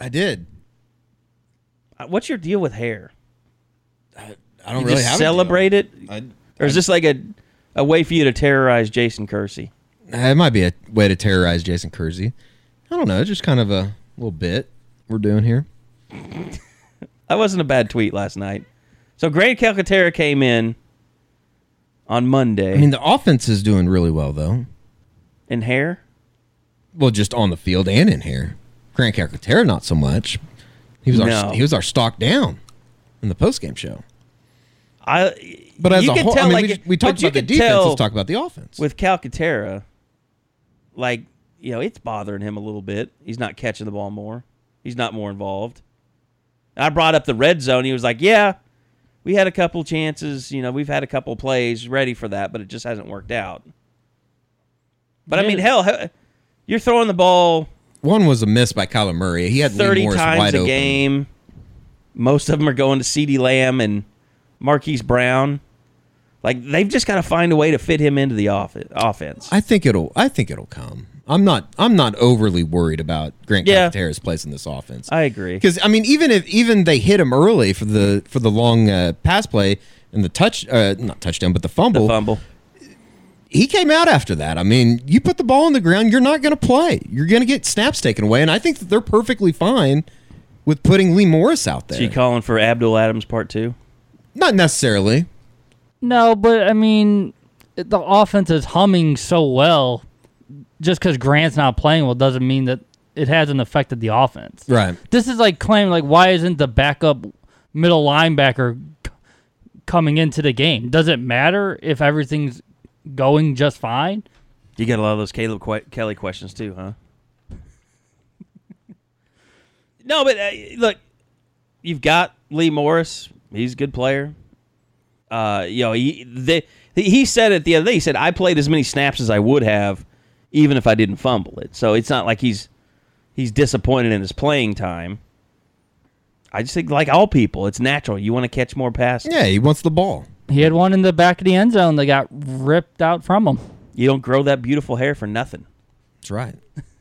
I did. Uh, What's your deal with hair? I don't You really just have a deal. celebrate it, I, or is this like a a way for you to terrorize Jason Kersey? it might be a way to terrorize Jason Kersey. I don't know. It's just kind of a little bit we're doing here. That wasn't a bad tweet last night. So Grant Calcaterra came in on Monday I mean, the offense is doing really well though. in hair. Well, just on the field and in here. Grant Calcaterra, not so much. He was No. our he was our stock down in the post game show. I But as you a whole, tell, I mean, like, we, just- we talked about the defense. Let's talk about the offense. with Calcaterra, like you know, it's bothering him a little bit. He's not catching the ball more. He's not more involved. I brought up the red zone. He was like, "Yeah, we had a couple chances. You know, we've had a couple plays ready for that, but it just hasn't worked out." But I mean, hell, he- you're throwing the ball One was a miss by Kyler Murray. He had Lee 30 Morris times wide a open. game. Most of them are going to CeeDee Lamb and Marquise Brown. Like they've just got to find a way to fit him into the off- offense. I think it'll. I think it'll come. I'm not. I'm not overly worried about Grant Yeah. Calcaterra's place in this offense. I agree. Because I mean, even if even they hit him early for the for the long uh, pass play and the touch, uh, not touchdown, but the fumble, The fumble. He came out after that. I mean, you put the ball on the ground, you're not going to play. You're going to get snaps taken away, and I think that they're perfectly fine with putting Lee Morris out there. So you calling for Abdul Adams part two? not necessarily. No, but I mean, the offense is humming so well. Just because Grant's not playing well doesn't mean that it hasn't affected the offense. Right. This is like claiming like why isn't the backup middle linebacker c- coming into the game? Does it matter if everything's going just fine? You get a lot of those Caleb que- Kelly questions too, huh? no, but uh, look, you've got Lee Morris. He's a good player. Uh, you know, he they, he said it the other day. He said I played as many snaps as I would have, even if I didn't fumble it. So it's not like he's he's disappointed in his playing time. I just think, like all people, it's natural. You want to catch more passes. Yeah, he wants the ball. He had one in the back of the end zone that got ripped out from him. You don't grow that beautiful hair for nothing. That's right.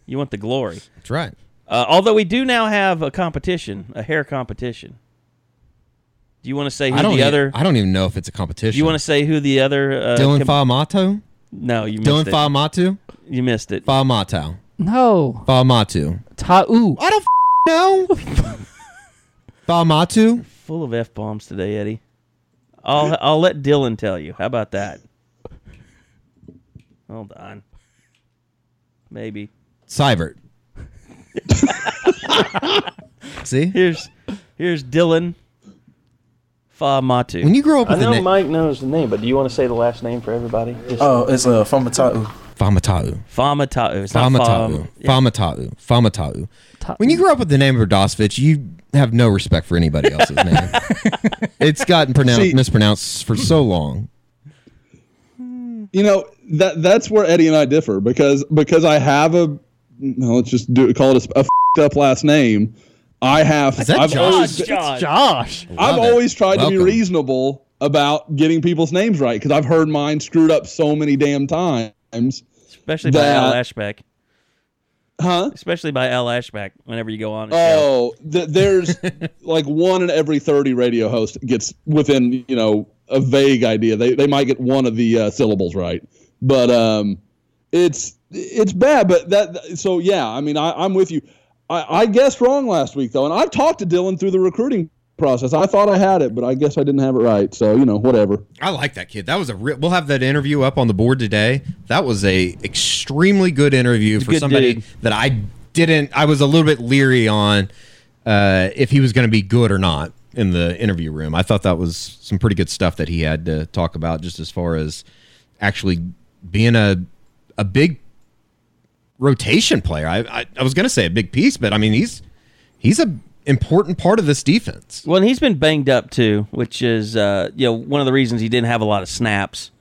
You want the glory. That's right. Uh, although we do now have a competition, a hair competition. Do you want to say who I don't. the even, other? I don't even know if it's a competition. Do you want to say who the other? Uh, Dylan com- Faamato? No, you missed Dylan it. Faamatu? You missed it. Faamato. No, Faamatu. Ta'u. I don't know. Faamatu? Full of f bombs today, Eddie. I'll I'll let Dylan tell you. How about that? Hold on. Maybe Seibert. See? here's here's Dylan Famatu. When you grow up I with a know name. Mike knows the name, but do you want to say the last name for everybody? Just Oh, it's uh, Famatau. Famatau. Famatau. It's Famatau. Famatau. Famatau. When you grow up with the name of Radosevich, you have no respect for anybody else's name. it's gotten pronounced, See- mispronounced for so long. you know that that's where Eddie and I differ because because I have a no, let's just do call it a, a f***ed up last name. I have Is that I've Josh? always Josh. Josh. I've it. always tried to be reasonable about getting people's names right because I've heard mine screwed up so many damn times. Especially by Al Eschbach. Huh? Especially by Al Eschbach whenever you go on. Oh, th- there's like one in every 30 radio host gets within, you know, a vague idea. They they might get one of the uh, syllables right. But um it's it's bad, but that so yeah, I mean I, I'm with you. I, I guessed wrong last week though, and I've talked to Dylan through the recruiting process. I thought I had it, but I guess I didn't have it right. So, you know, whatever. I like that kid. That was a real. We'll have that interview up on the board today. That was a extremely good interview for good somebody dude. that I didn't. I was a little bit leery on uh, if he was going to be good or not in the interview room. I thought that was some pretty good stuff that he had to talk about, just as far as actually being a a big rotation player. I I, I was going to say a big piece, but I mean he's he's a important part of this defense. Well, and he's been banged up too, which is uh, you know one of the reasons he didn't have a lot of snaps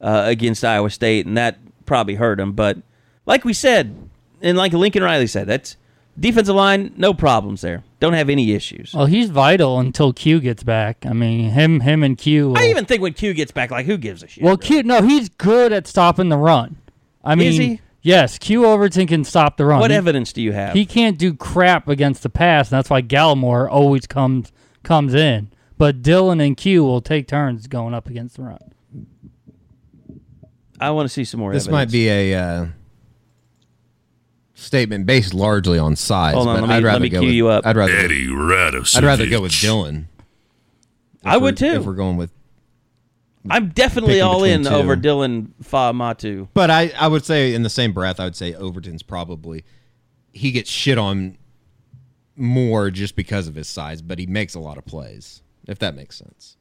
uh, against Iowa State, and that probably hurt him. But like we said, and like Lincoln Riley said, that's defensive line, no problems there. Don't have any issues. Well, he's vital until Q gets back. I mean, him, him, and Q. Will, I even think when Q gets back, like who gives a shit? well, really? Q. No, he's good at stopping the run. I mean, Is he? Yes, Q Overton can stop the run. What He- evidence do you have? He can't do crap against the pass, and that's why Gallimore always comes comes in. But Dylan and Q will take turns going up against the run. I want to see some more. This evidence. might be a uh, statement based largely on size. Hold on, but let me- I'd let rather me go cue with, you up. I'd rather, Eddie Radosevich. I'd rather go with Dylan. If I would we're- too. If we're going with, I'm definitely all in two. over Dylan Famatu. but I, I would say in the same breath, I would say Overton's probably he gets shit on more just because of his size, but he makes a lot of plays. If that makes sense.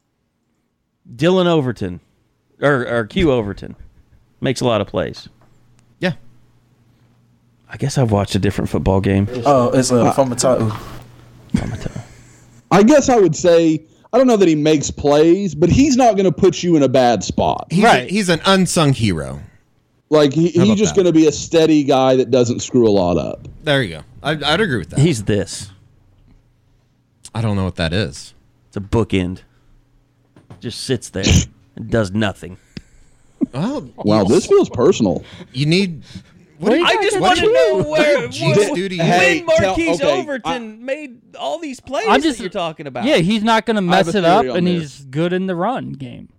Dylan Overton, or or Q Overton, makes a lot of plays. Yeah. I guess I've watched a different football game. Oh, it's a uh, Famatau. I guess I would say I don't know that he makes plays, but he's not going to put you in a bad spot. He's Right. A, he's an unsung hero. Like he, he's just going to be a steady guy that doesn't screw a lot up. There you go. I, I'd agree with that. He's this. I don't know what that is. It's a bookend. Just sits there and does nothing. Oh, Wow, this feels personal. you need. What do you- I just want to know where G's when, duty Hey, when tell- okay, Overton made all these plays I'm just that you're talking about. Yeah, he's not going to mess it up, and this. he's good in the run game.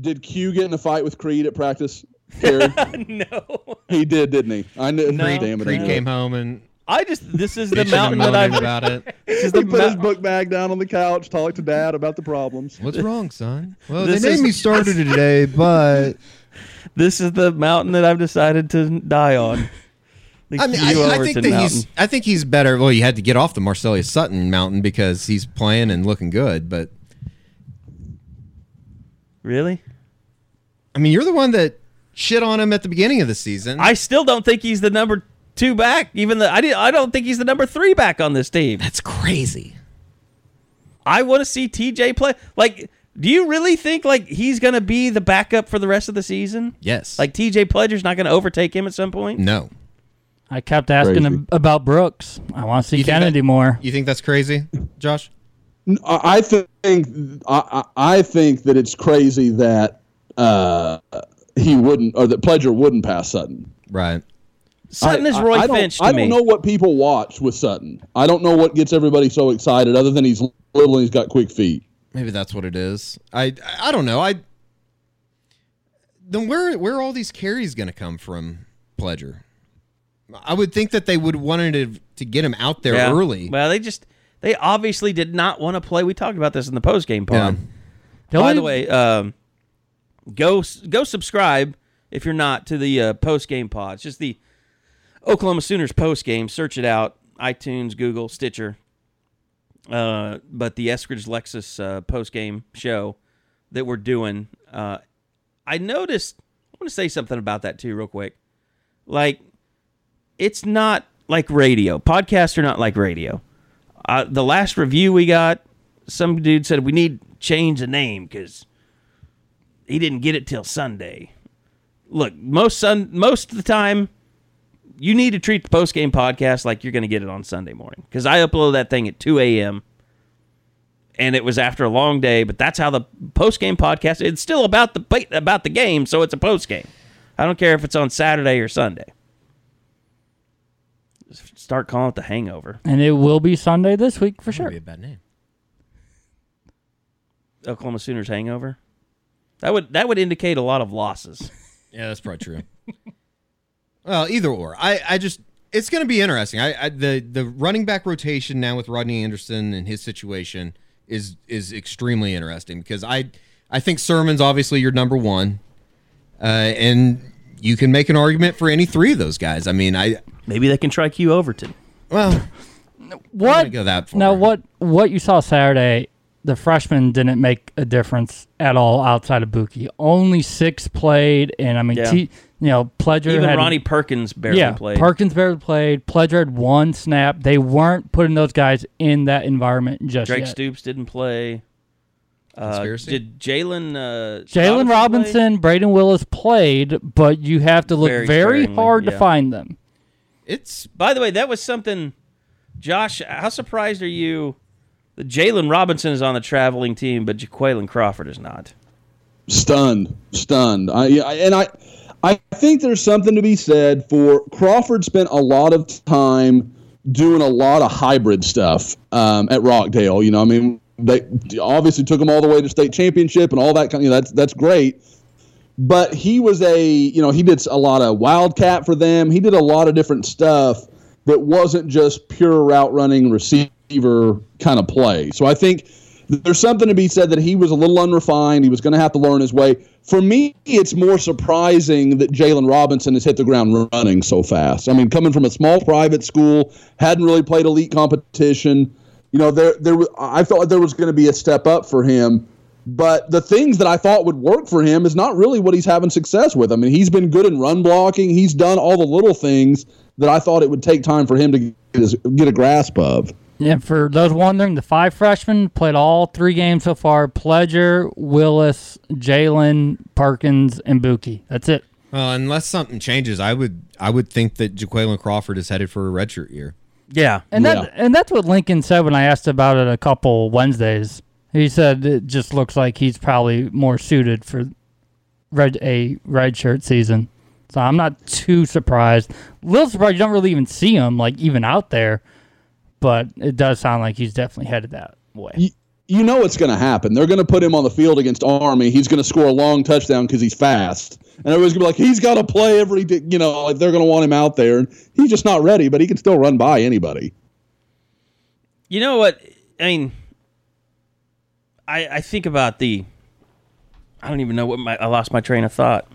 Did Q get in a fight with Creed at practice? No. he did, didn't he? I knew. No. damn it, I Creed knew came home and I just this is the bitching mountain that I've about it. this is the He put his book bag down on the couch, talked to Dad about the problems. What's wrong, son? Well, This they is- made me starter today, but this is the mountain that I've decided to die on. The I mean, I, I think that he's. I think he's better. Well, you had to get off the Marcellus Sutton mountain because he's playing and looking good. But really. I mean, you're the one that shit on him at the beginning of the season. I still don't think he's the number two back. Even the I did, I don't think he's the number three back on this team. That's crazy. I want to see TJ play. Like, do you really think like he's gonna be the backup for the rest of the season? Yes. Like TJ Pledger's not gonna overtake him at some point. no. I kept asking Crazy. him about Brooks. I want to see You Kennedy that- more. You think that's crazy, Josh? I I think I, I I think that it's crazy that uh, he wouldn't or that Pledger wouldn't pass Sutton. Right. Sutton I- is Roy I, I Finch to I me. don't know what people watch with Sutton. I don't know what gets everybody so excited, other than he's little and he's got quick feet. Maybe that's what it is. I I don't know. I then where where are all these carries going to come from, Pledger? I would think that they would wanted to to get him out there Yeah. early. Well, they just they obviously did not want to play. We talked about this in the post game pod. Yeah. The By only- the way, um, go go subscribe if you're not to the uh, post game pod. It's just the Oklahoma Sooners post game. Search it out: iTunes, Google, Stitcher. Uh, but the Eskridge Lexus uh, post game show that we're doing, uh, I noticed. I want to say something about that too, real quick. Like, it's not like radio. Podcasts are not like radio. Uh, the last review we got, some dude said we need change the name because he didn't get it till Sunday. Look, most sun most of the time, you need to treat the post game podcast like you're going to get it on Sunday morning because I uploaded that thing at 2 a.m. and it was after a long day. But that's how the post game podcast. It's still about the about the game, so it's a post game. I don't care if it's on Saturday or Sunday. Start calling it the Hangover. and it will be Sunday this week for sure. Be a bad name. Oklahoma Sooners Hangover. That would that would indicate a lot of losses. Yeah, that's probably true. well, either or. I, I just it's going to be interesting. I, I the the running back rotation now with Rodney Anderson and his situation is is extremely interesting because I I think Sermon's obviously your number one, uh, and you can make an argument for any three of those guys. I mean, I Maybe they can try Q Overton. well, What? go that far. Now, what what you saw Saturday, the freshman didn't make a difference at all outside of Buki. Only six played, and I mean, Yeah. T, you know, Pledger Even had Ronnie Perkins barely yeah, played. Perkins barely played. Pledger had one snap. They weren't putting those guys in that environment just Drake yet. Stoops didn't play. Uh, Conspiracy? did Jalen uh, Jalen play? Robinson, Brayden Willis played, but you have to look Very very, hard yeah. to find them. it's By the way, that was something. Josh, how surprised are you that Jalen Robinson is on the traveling team, but Jaquayln Crawford is not? Stunned, stunned. I, I and I, I think there's something to be said for Crawford. Spent a lot of time doing a lot of hybrid stuff um, at Rockdale. You know, I mean, they obviously took him all the way to state championship and all that kind. Of, that's that's great. But he was a, you know, he did a lot of wildcat for them. He did a lot of different stuff that wasn't just pure route running receiver kind of play. So I think there's something to be said that he was a little unrefined. He was going to have to learn his way. For me, it's more surprising that Jalen Robinson has hit the ground running so fast. I mean, coming from a small private school, hadn't really played elite competition. You know, there, there. I thought there was going to be a step up for him. But the things that I thought would work for him is not really what he's having success with. I mean, he's been good in run blocking. He's done all the little things that I thought it would take time for him to get, his, get a grasp of. Yeah, for those wondering, the five freshmen played all three games so far: Pledger, Willis, Jalen, Perkins, and Buki. That's it. Well, unless something changes, I would I would think that Jaquayln Crawford is headed for a redshirt year. Yeah, And that and that's what Lincoln said when I asked about it a couple Wednesdays. He said it just looks like he's probably more suited for red a redshirt season. So I'm not too surprised. A little surprised you don't really even see him like even out there, but it does sound like he's definitely headed that way. You, you know what's going to happen. They're going to put him on the field against Army. He's going to score a long touchdown because he's fast. And everybody's going to be like, he's got to play every day. You know, like they're going to want him out there. And he's just not ready, but he can still run by anybody. You know what? I mean, I I think about the. I don't even know what my. I lost my train of thought.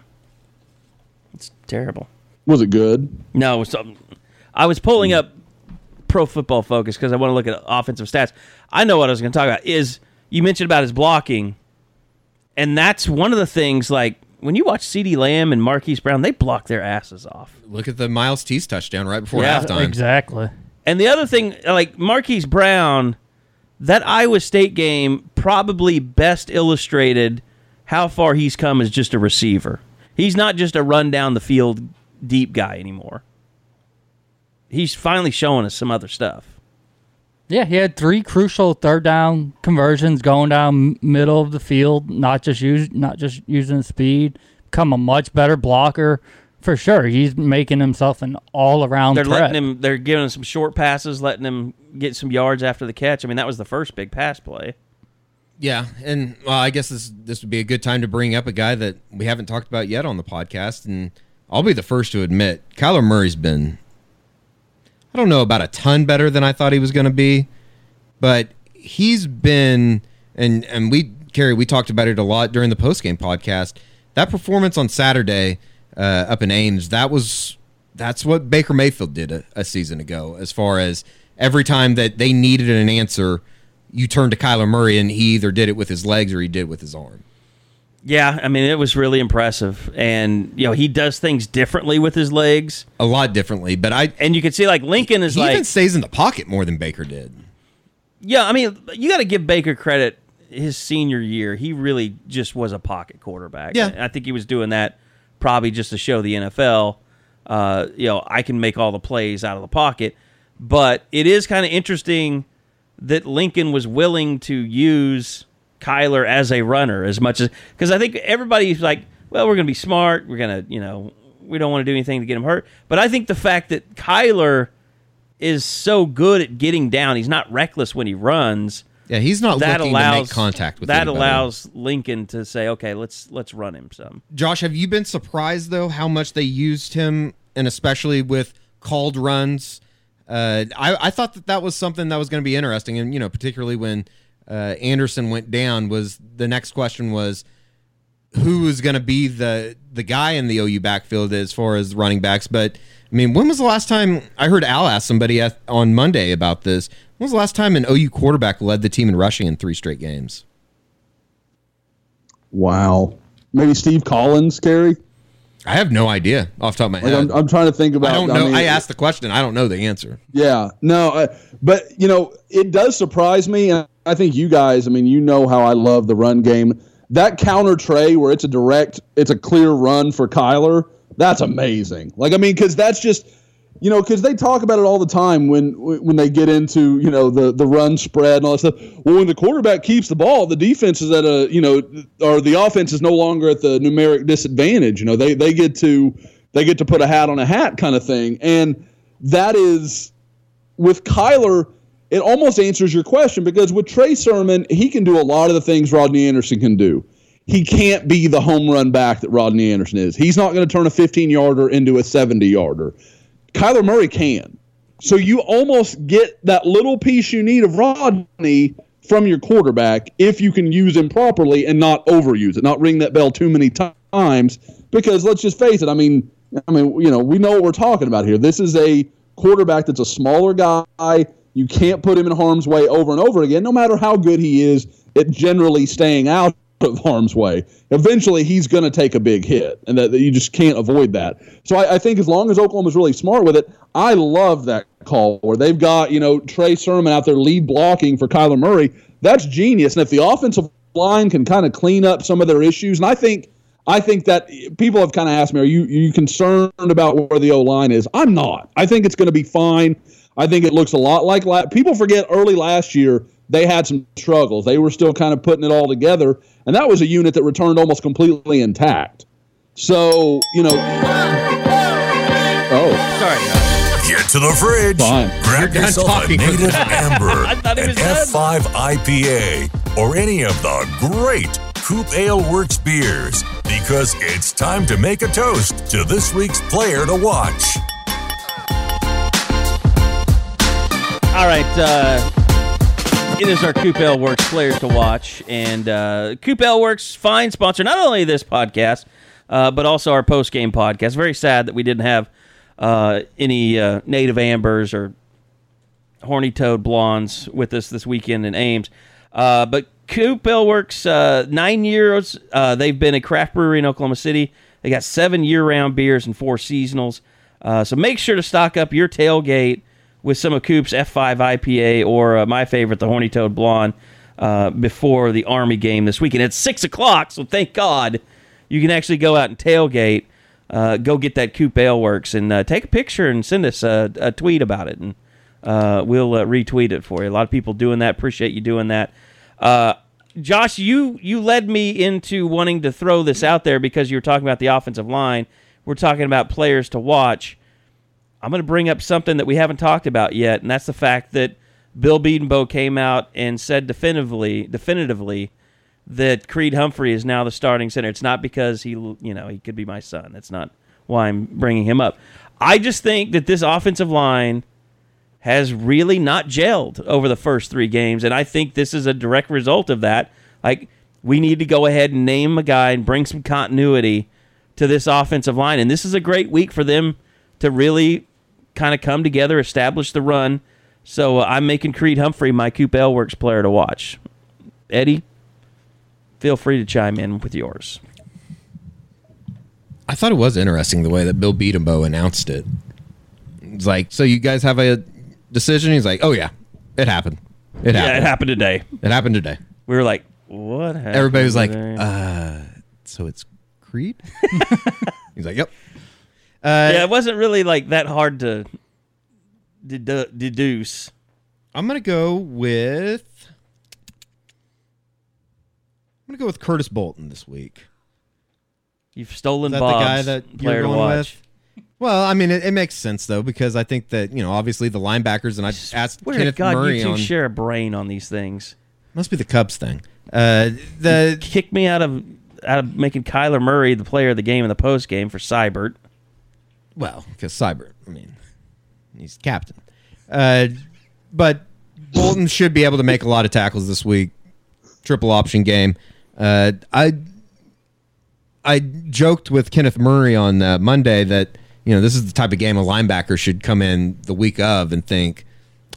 It's terrible. Was it good? No, it was something. I was pulling up Pro Football Focus because I want to look at offensive stats. I know what I was going to talk about. Is you mentioned about his blocking, and that's one of the things. Like when you watch CeeDee Lamb and Marquise Brown, they block their asses off. Look at the Myles Tease touchdown right before Yeah, halftime. Exactly. And the other thing, like Marquise Brown, that Iowa State game probably best illustrated how far he's come as just a receiver. He's not just a run down the field deep guy anymore. He's finally showing us some other stuff. Yeah, he had three crucial third down conversions going down middle of the field, not just use not just using speed. Become a much better blocker for sure. He's making himself an all around They're threat. letting him. They're giving him some short passes, letting him get some yards after the catch. I mean, that was the first big pass play. Yeah, and well, I guess this this would be a good time to bring up a guy that we haven't talked about yet on the podcast, and I'll be the first to admit Kyler Murray's been I don't know about a ton better than I thought he was going to be, but he's been and and we Kerry we talked about it a lot during the post game podcast. That performance on Saturday uh, up in Ames that was that's what Baker Mayfield did a, a season ago. As far as every time that they needed an answer, you turned to Kyler Murray and he either did it with his legs or he did it with his arm. Yeah, I mean, it was really impressive, and you know he does things differently with his legs, A lot differently, but I and you can see like Lincoln is he like even stays in the pocket more than Baker did. Yeah, I mean, you got to give Baker credit. His senior year, he really just was a pocket quarterback. Yeah. I think he was doing that probably just to show the NFL, uh, you know, I can make all the plays out of the pocket. But it is kind of interesting that Lincoln was willing to use Kyler as a runner as much as because I think everybody's like, well, we're going to be smart. We're going to, you know, we don't want to do anything to get him hurt. But I think the fact that Kyler is so good at getting down, he's not reckless when he runs. Yeah, he's not That looking allows to make contact with that anybody. allows Lincoln to say, okay, let's let's run him some. Josh, have you been surprised though how much they used him, and especially with called runs? Uh, I, I thought that that was something that was going to be interesting, and you know, particularly when uh, Anderson went down, was the next question was who is going to be the the guy in the OU backfield as far as running backs. But I mean, when was the last time I heard Al ask somebody at, on Monday about this? When was the last time an OU quarterback led the team in rushing in three straight games? Wow. Maybe Steve Collins, Kerry? I have no idea off the top of my Like, head. I'm, I'm trying to think about I don't know. mean, I asked the question. I don't know the answer. Yeah, no, I, but you know, it does surprise me, and I think you guys. I mean, you know how I love the run game. That counter tray where it's a direct, it's a clear run for Kyler. That's amazing. Like, I mean, because that's just, you know, because they talk about it all the time when when they get into you know the the run spread and all that stuff. Well, when the quarterback keeps the ball, the defense is at a you know, or the offense is no longer at the numeric disadvantage. You know, they they get to they get to put a hat on a hat kind of thing, and that is with Kyler, it almost answers your question because with Trey Sermon, he can do a lot of the things Rodney Anderson can do. He can't be the home run back that Rodney Anderson is. He's not going to turn a 15 yarder into a 70 yarder. Kyler Murray can. So you almost get that little piece you need of Rodney from your quarterback if you can use him properly and not overuse it, not ring that bell too many times. Because let's just face it, I mean, I mean, you know, we know what we're talking about here. This is a quarterback that's a smaller guy. You can't put him in harm's way over and over again, no matter how good he is at generally staying out of harm's way. Eventually, he's going to take a big hit, and that, that you just can't avoid that. So I, I think as long as Oklahoma's really smart with it, I love that call where they've got you know Trey Sermon out there lead blocking for Kyler Murray. That's genius. And if the offensive line can kind of clean up some of their issues, and I think I think that people have kind of asked me, are you you concerned about where the O line is? I'm not. I think it's going to be fine. I think it looks a lot like la- people forget early last year they had some struggles. They were still kind of putting it all together, and that was a unit that returned almost completely intact. So you know, oh, Sorry, Get to the fridge. Fine. Grab done yourself a native amber, I an. F5 IPA, or any of the great Coop Ale Works beers, because it's time to make a toast to this week's player to watch. All right. Uh, it is our Coop Ale Works players to watch. And uh, Coop Ale Works, fine sponsor, not only this podcast, uh, but also our post game podcast. Very sad that we didn't have uh, any uh, native ambers or horny toad blondes with us this weekend in Ames. Uh, but Coop Ale Works, uh, nine years. Uh, they've been a craft brewery in Oklahoma City. They got seven year round beers and four seasonals. Uh, so make sure to stock up your tailgate with some of Coop's F5 IPA or uh, my favorite, the Horny Toad Blonde, uh, before the Army game this weekend. It's 6 o'clock, so thank God you can actually go out and tailgate. Go get that Coop Ale Works and take a picture and send us a, a tweet about it, and uh, we'll uh, retweet it for you. A lot of people doing that. Appreciate you doing that. Uh, Josh, you you led me into wanting to throw this out there because you were talking about the offensive line. We're talking about players to watch. I'm going to bring up something that we haven't talked about yet, and that's the fact that Bill Bedenbaugh came out and said definitively, definitively that Creed Humphrey is now the starting center. It's not because he, you know, he could be my son. That's not why I'm bringing him up. I just think that this offensive line has really not gelled over the first three games, and I think this is a direct result of that. Like we need to go ahead and name a guy and bring some continuity to this offensive line, and this is a great week for them to really kind of come together, establish the run. So uh, I'm making Creed Humphrey my Coop Ale Works player to watch. Eddie, feel free to chime in with yours. I thought it was interesting the way that Bill Bedenbaugh announced it. It's like, so you guys have a decision? He's like, oh yeah, it happened. It happened. Yeah, it happened today. It happened today. We were like, what happened? Everybody was like, today? uh, so it's Creed? He's like, yep. Uh, yeah, it wasn't really like that hard to dedu- deduce. I'm gonna go with. I'm gonna go with Curtis Bolton this week. You've stolen Is that Bob's the guy that you're to going watch. with? Well, I mean, it, it makes sense though because I think that you know, obviously the linebackers, and I asked Where Kenneth God Murray you two on. share a brain on these things? Must be the Cubs thing. Uh, the Kick me out of out of making Kyler Murray the player of the game in the post game for Seibert. well, because Seibert. I mean, he's captain. Uh, but Bolton should be able to make a lot of tackles this week. Triple option game. Uh, I I joked with Kenneth Murray on uh, Monday that you know this is the type of game a linebacker should come in the week of and think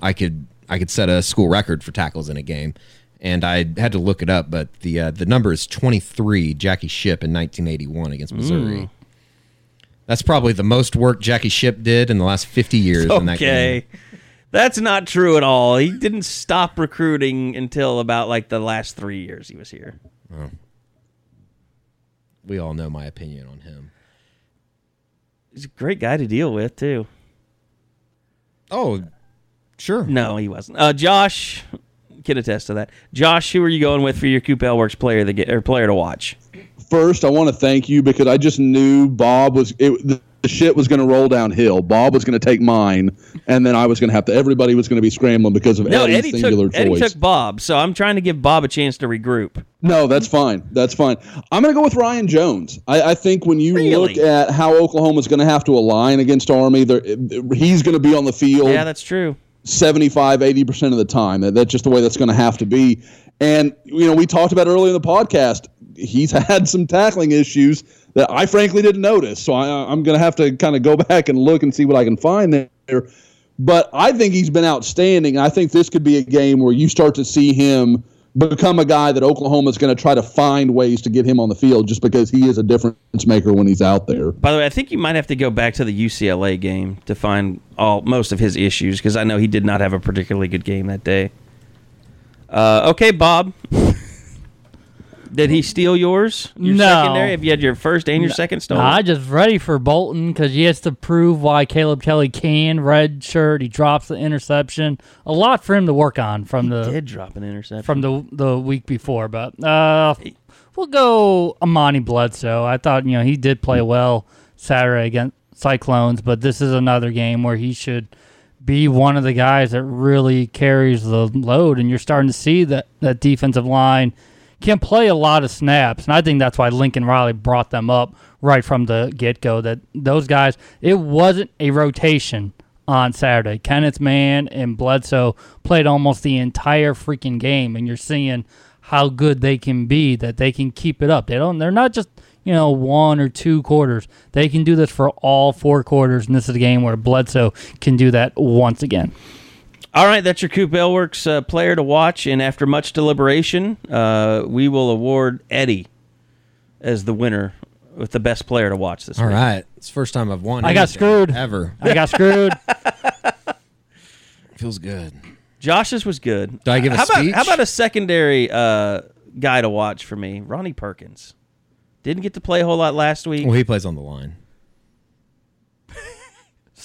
I could I could set a school record for tackles in a game. And I had to look it up, but the uh, the number is 23. Jackie Shipp in 1981 against Missouri. That's probably the most work Jackie Shipp did in the last 50 years in that game. Okay. That's not true at all. He didn't stop recruiting until about like the last three years he was here. We all know my opinion on him. He's a great guy to deal with too. Oh, sure. No, he wasn't. Uh, Josh can attest to that. Josh, who are you going with for your Coop Works player to get or player to watch? First, I want to thank you because I just knew Bob was it, the, shit was going to roll downhill. Bob was going to take mine, and then I was going to have to. Everybody was going to be scrambling because of No, Eddie's Eddie singular took Eddie took Bob, so I'm trying to give Bob a chance to regroup. No, that's fine. That's fine. I'm going to go with Ryan Jones. I, I think when you Really? look at how Oklahoma's going to have to align against Army, he's going to be on the field. Yeah, that's true. 75 80% of the time that, that's just the way that's going to have to be and you know we talked about earlier in the podcast he's had some tackling issues that i frankly didn't notice so I, i'm going to have to kind of go back and look and see what i can find there but i think he's been outstanding i think this could be a game where you start to see him become a guy that Oklahoma's going to try to find ways to get him on the field just because he is a difference maker when he's out there. By the way, I think you might have to go back to the UCLA game to find all most of his issues because I know he did not have a particularly good game that day. Uh, okay, Bob. Did he steal yours? Your No. secondary? Have you had your first and your second stolen? Nah, I just ready for Bolton because he has to prove why Caleb Kelly can red shirt. He drops the interception. A lot for him to work on from the did drop an interception. from the the week before, but uh, we'll go Amani Bledsoe. I thought you know he did play well Saturday against Cyclones, but this is another game where he should be one of the guys that really carries the load, and you're starting to see that that defensive line can play a lot of snaps, and I think that's why Lincoln Riley brought them up right from the get go. That those guys, it wasn't a rotation on Saturday. Kenneth Mann and Bledsoe played almost the entire freaking game, and you're seeing how good they can be. That they can keep it up. They don't. They're not just you know one or two quarters. They can do this for all four quarters, and this is a game where Bledsoe can do that once again. All right, that's your Coop Ale Works uh, player to watch, and after much deliberation, uh, we will award Eddie as the winner with the best player to watch this All week. right, it's the first time I've won. I got anything screwed. ever. I got screwed. Feels good. Josh's was good. Do I give a how About, speech? how about a secondary uh, guy to watch for me? Ronnie Perkins. Didn't get to play a whole lot last week. Well, he plays on the line.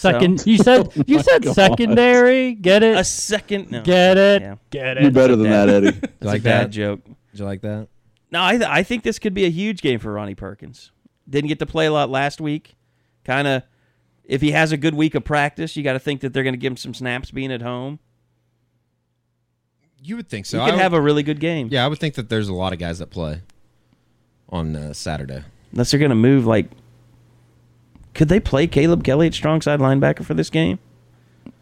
Second, you said you said secondary. Get it? a second. No. Get it? Yeah. Get You're better than that, Eddie. That's like a bad that? joke. Did you like that? No, I, th- I think this could be a huge game for Ronnie Perkins. Didn't get to play a lot last week. Kind of, if he has a good week of practice, you got to think that they're going to give him some snaps being at home. You would think so. he I could would- have a really good game. yeah, I would think that there's a lot of guys that play on uh, Saturday. Unless they're going to move, like, could they play Caleb Kelly at strong side linebacker for this game?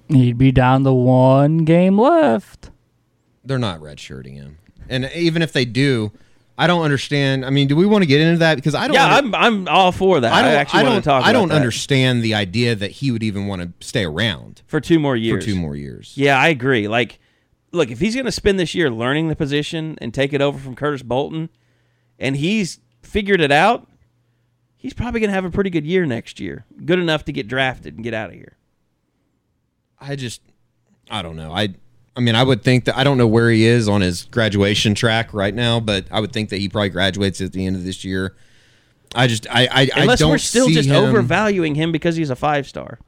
He'd be down to one game left. They're not redshirting him, and even if they do, I don't understand. I mean, do we want to get into that? Because I don't. Yeah, under- I'm I'm all for that. I, I don't. actually I don't. to talk. I don't that understand the idea that he would even want to stay around for two more years. for two more years. Yeah, I agree. Like, look, if he's going to spend this year learning the position and take it over from Curtis Bolton, and he's figured it out, he's probably going to have a pretty good year next year. Good enough to get drafted and get out of here. I just, I don't know. I, I mean, I would think that I don't know where he is on his graduation track right now, but I would think that he probably graduates at the end of this year. I just, I, I, I Unless we're still just him- overvaluing him because he's a five star.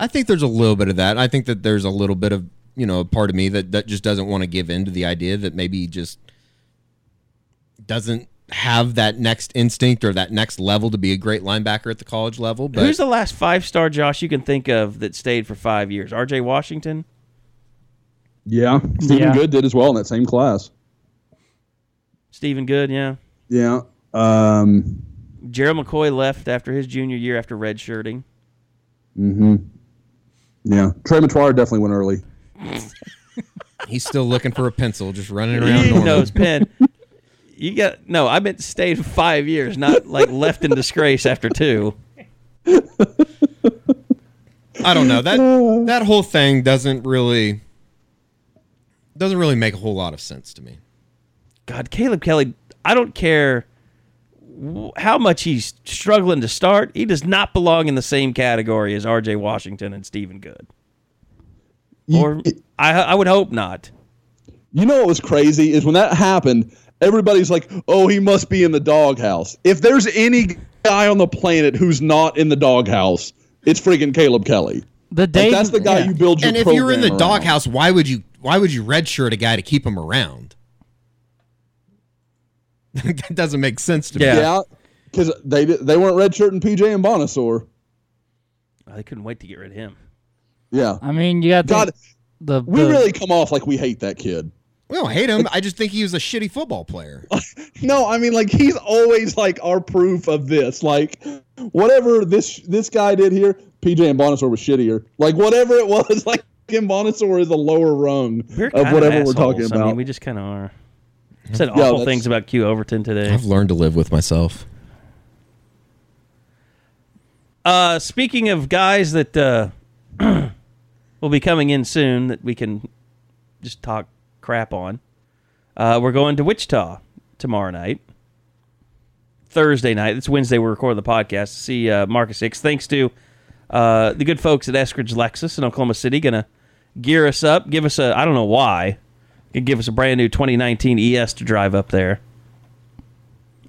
I think there's a little bit of that. I think that there's a little bit of you know a part of me that that just doesn't want to give in to the idea that maybe he just doesn't have that next instinct or that next level to be a great linebacker at the college level. But Who's the last five star Josh you can think of that stayed for five years? R.J. Washington. Yeah, Stephen Yeah. Good did as well in that same class. Stephen Good, yeah. Yeah. Um, Gerald McCoy left after his junior year after redshirting. Mm-hmm. Yeah. Trey Matuar definitely went early. he's still looking for a pencil, just running around. He normal. knows pen. You got no. I meant stayed five years, not like left in disgrace after two. I don't know that that whole thing doesn't really doesn't really make a whole lot of sense to me. God, Caleb Kelly. I don't care how much he's struggling to start. He does not belong in the same category as R.J. Washington and Stephen Good. Or I, I would hope not. You know what was crazy is when that happened, everybody's like, "Oh, he must be in the doghouse." If there's any guy on the planet who's not in the doghouse, it's freaking Caleb Kelly. The Like, that's the guy yeah. you build your And if you're in the program around. doghouse, why would you why would you redshirt a guy to keep him around? that doesn't make sense to me. Yeah. yeah, because they they weren't redshirting PJ Mbanasor. I couldn't wait to get rid of him. Yeah, I mean, you got God, the, the, we really come off like we hate that kid. We don't hate him. I just think he was a shitty football player. No, I mean like he's always like our proof of this. Like whatever this this guy did here, PJ Mbanasor was shittier. Like whatever it was, like Mbanasor is a lower rung We're of whatever assholes. we're talking I about. mean, we just kind of are. Said awful that's- things about Q Overton today. I've learned to live with myself. Uh, speaking of guys that uh, will be coming in soon that we can just talk crap on. Uh, we're going to Wichita tomorrow night. Thursday night. It's Wednesday. We're recording the podcast to see uh, Marcus Hicks. Thanks to uh, the good folks at Eskridge Lexus in Oklahoma City, gonna gear us up. Give us a I don't know why, gonna give us a brand new 2019 ES to drive up there.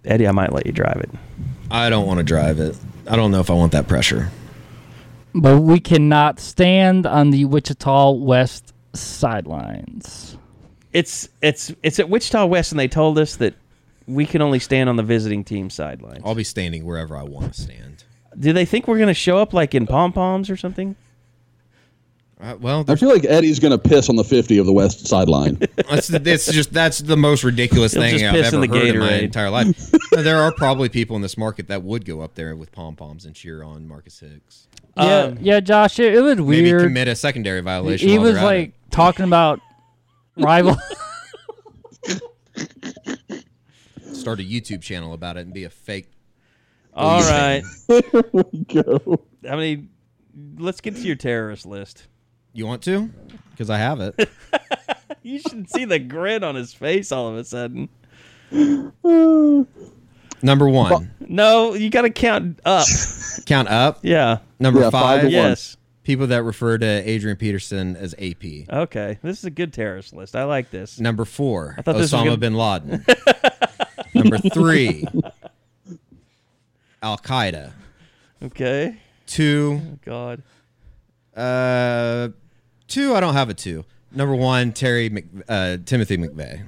Eddie, I might let you drive it. I don't want to drive it. I don't know if I want that pressure. But we cannot stand on the Wichita West sidelines. It's it's it's at Wichita West, and they told us that we can only stand on the visiting team sidelines. I'll be standing wherever I want to stand. Do they think we're gonna show up like in pom poms or something? Uh, well, I feel like Eddie's going to piss on the 50 of the west sideline. it's, it's just that's the most ridiculous thing I've piss in ever the heard in my entire life. there are probably people in this market that would go up there with pom poms and cheer on Marcus Hicks. Yeah, Um, yeah, Josh. It, it was Maybe commit a secondary violation. he while was they're at like it. talking about rival. start a YouTube channel about it and be a fake. All right. There we go. How many? Let's get to your terrorist list. You want to? Because I have it. You should see the grin on his face all of a sudden. Number one, No, you got to count up. count up. Yeah. Number Yeah, five five, to one. Yes. People that refer to Adrian Peterson as AP. Okay. This is a good terrorist list. I like this. Number four, thought Osama gonna- bin Laden. Number three, Al Qaeda. Okay. Two, God. uh, two. I don't have a two. Number one, Terry Mc, uh, Timothy McVeigh.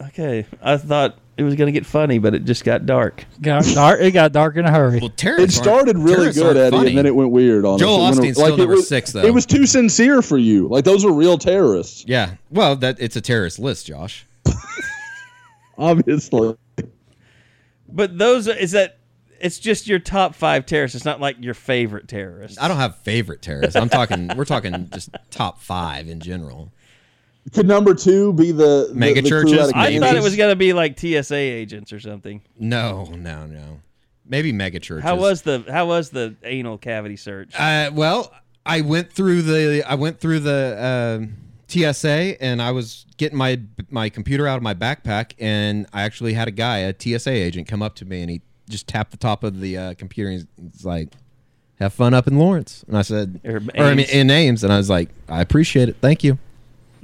Okay. I thought it was going to get funny, but it just got dark. got dark. It got dark in a hurry. Well, It terrorists. started aren't- really good, aren't Eddie, funny. and then it went weird on Joel us. It still it number was- six, though. It was too sincere for you. Like those are real terrorists, Yeah. Well, that it's a terrorist list, Josh. obviously. But those is that it's just your top five terrorists. It's not like your favorite terrorists. I don't have favorite terrorists. I'm talking. we're talking just top five in general. Could number two be the the- Mega the crew churches? out of I thought it was going to be like TSA agents or something. No, no, no. Maybe mega churches. How was the how was the anal cavity search? Uh, well, I went through the I went through the um TSA and I was getting my my computer out of my backpack and I actually had a guy, a TSA agent, come up to me and he just tapped the top of the uh, computer and he's like, "Have fun up in Lawrence." And I said, Or or I mean in Ames, and I was like, "I appreciate it, thank you."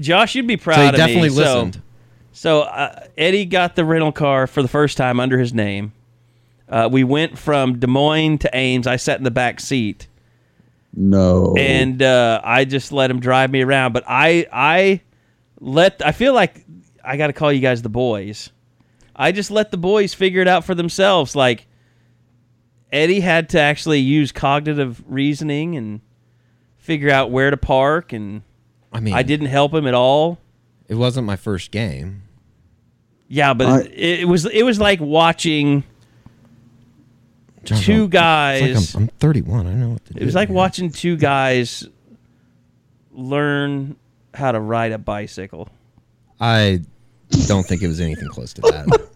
Josh, you'd be proud So he of definitely me. listened. So, so uh, Eddie got the rental car for the first time under his name. Uh, we went from Des Moines to Ames. I sat in the back seat, No. and uh, I just let him drive me around. But I, I let. I feel like I got to call you guys the boys. I just let the boys figure it out for themselves. Like Eddie had to actually use cognitive reasoning and figure out where to park, and I mean, I didn't help him at all. It wasn't my first game. Yeah, but I- it, it was it was like watching John, two guys. Like I'm, I'm 31. I know what to do. it was like man. watching two guys learn how to ride a bicycle. I don't think it was anything close to that.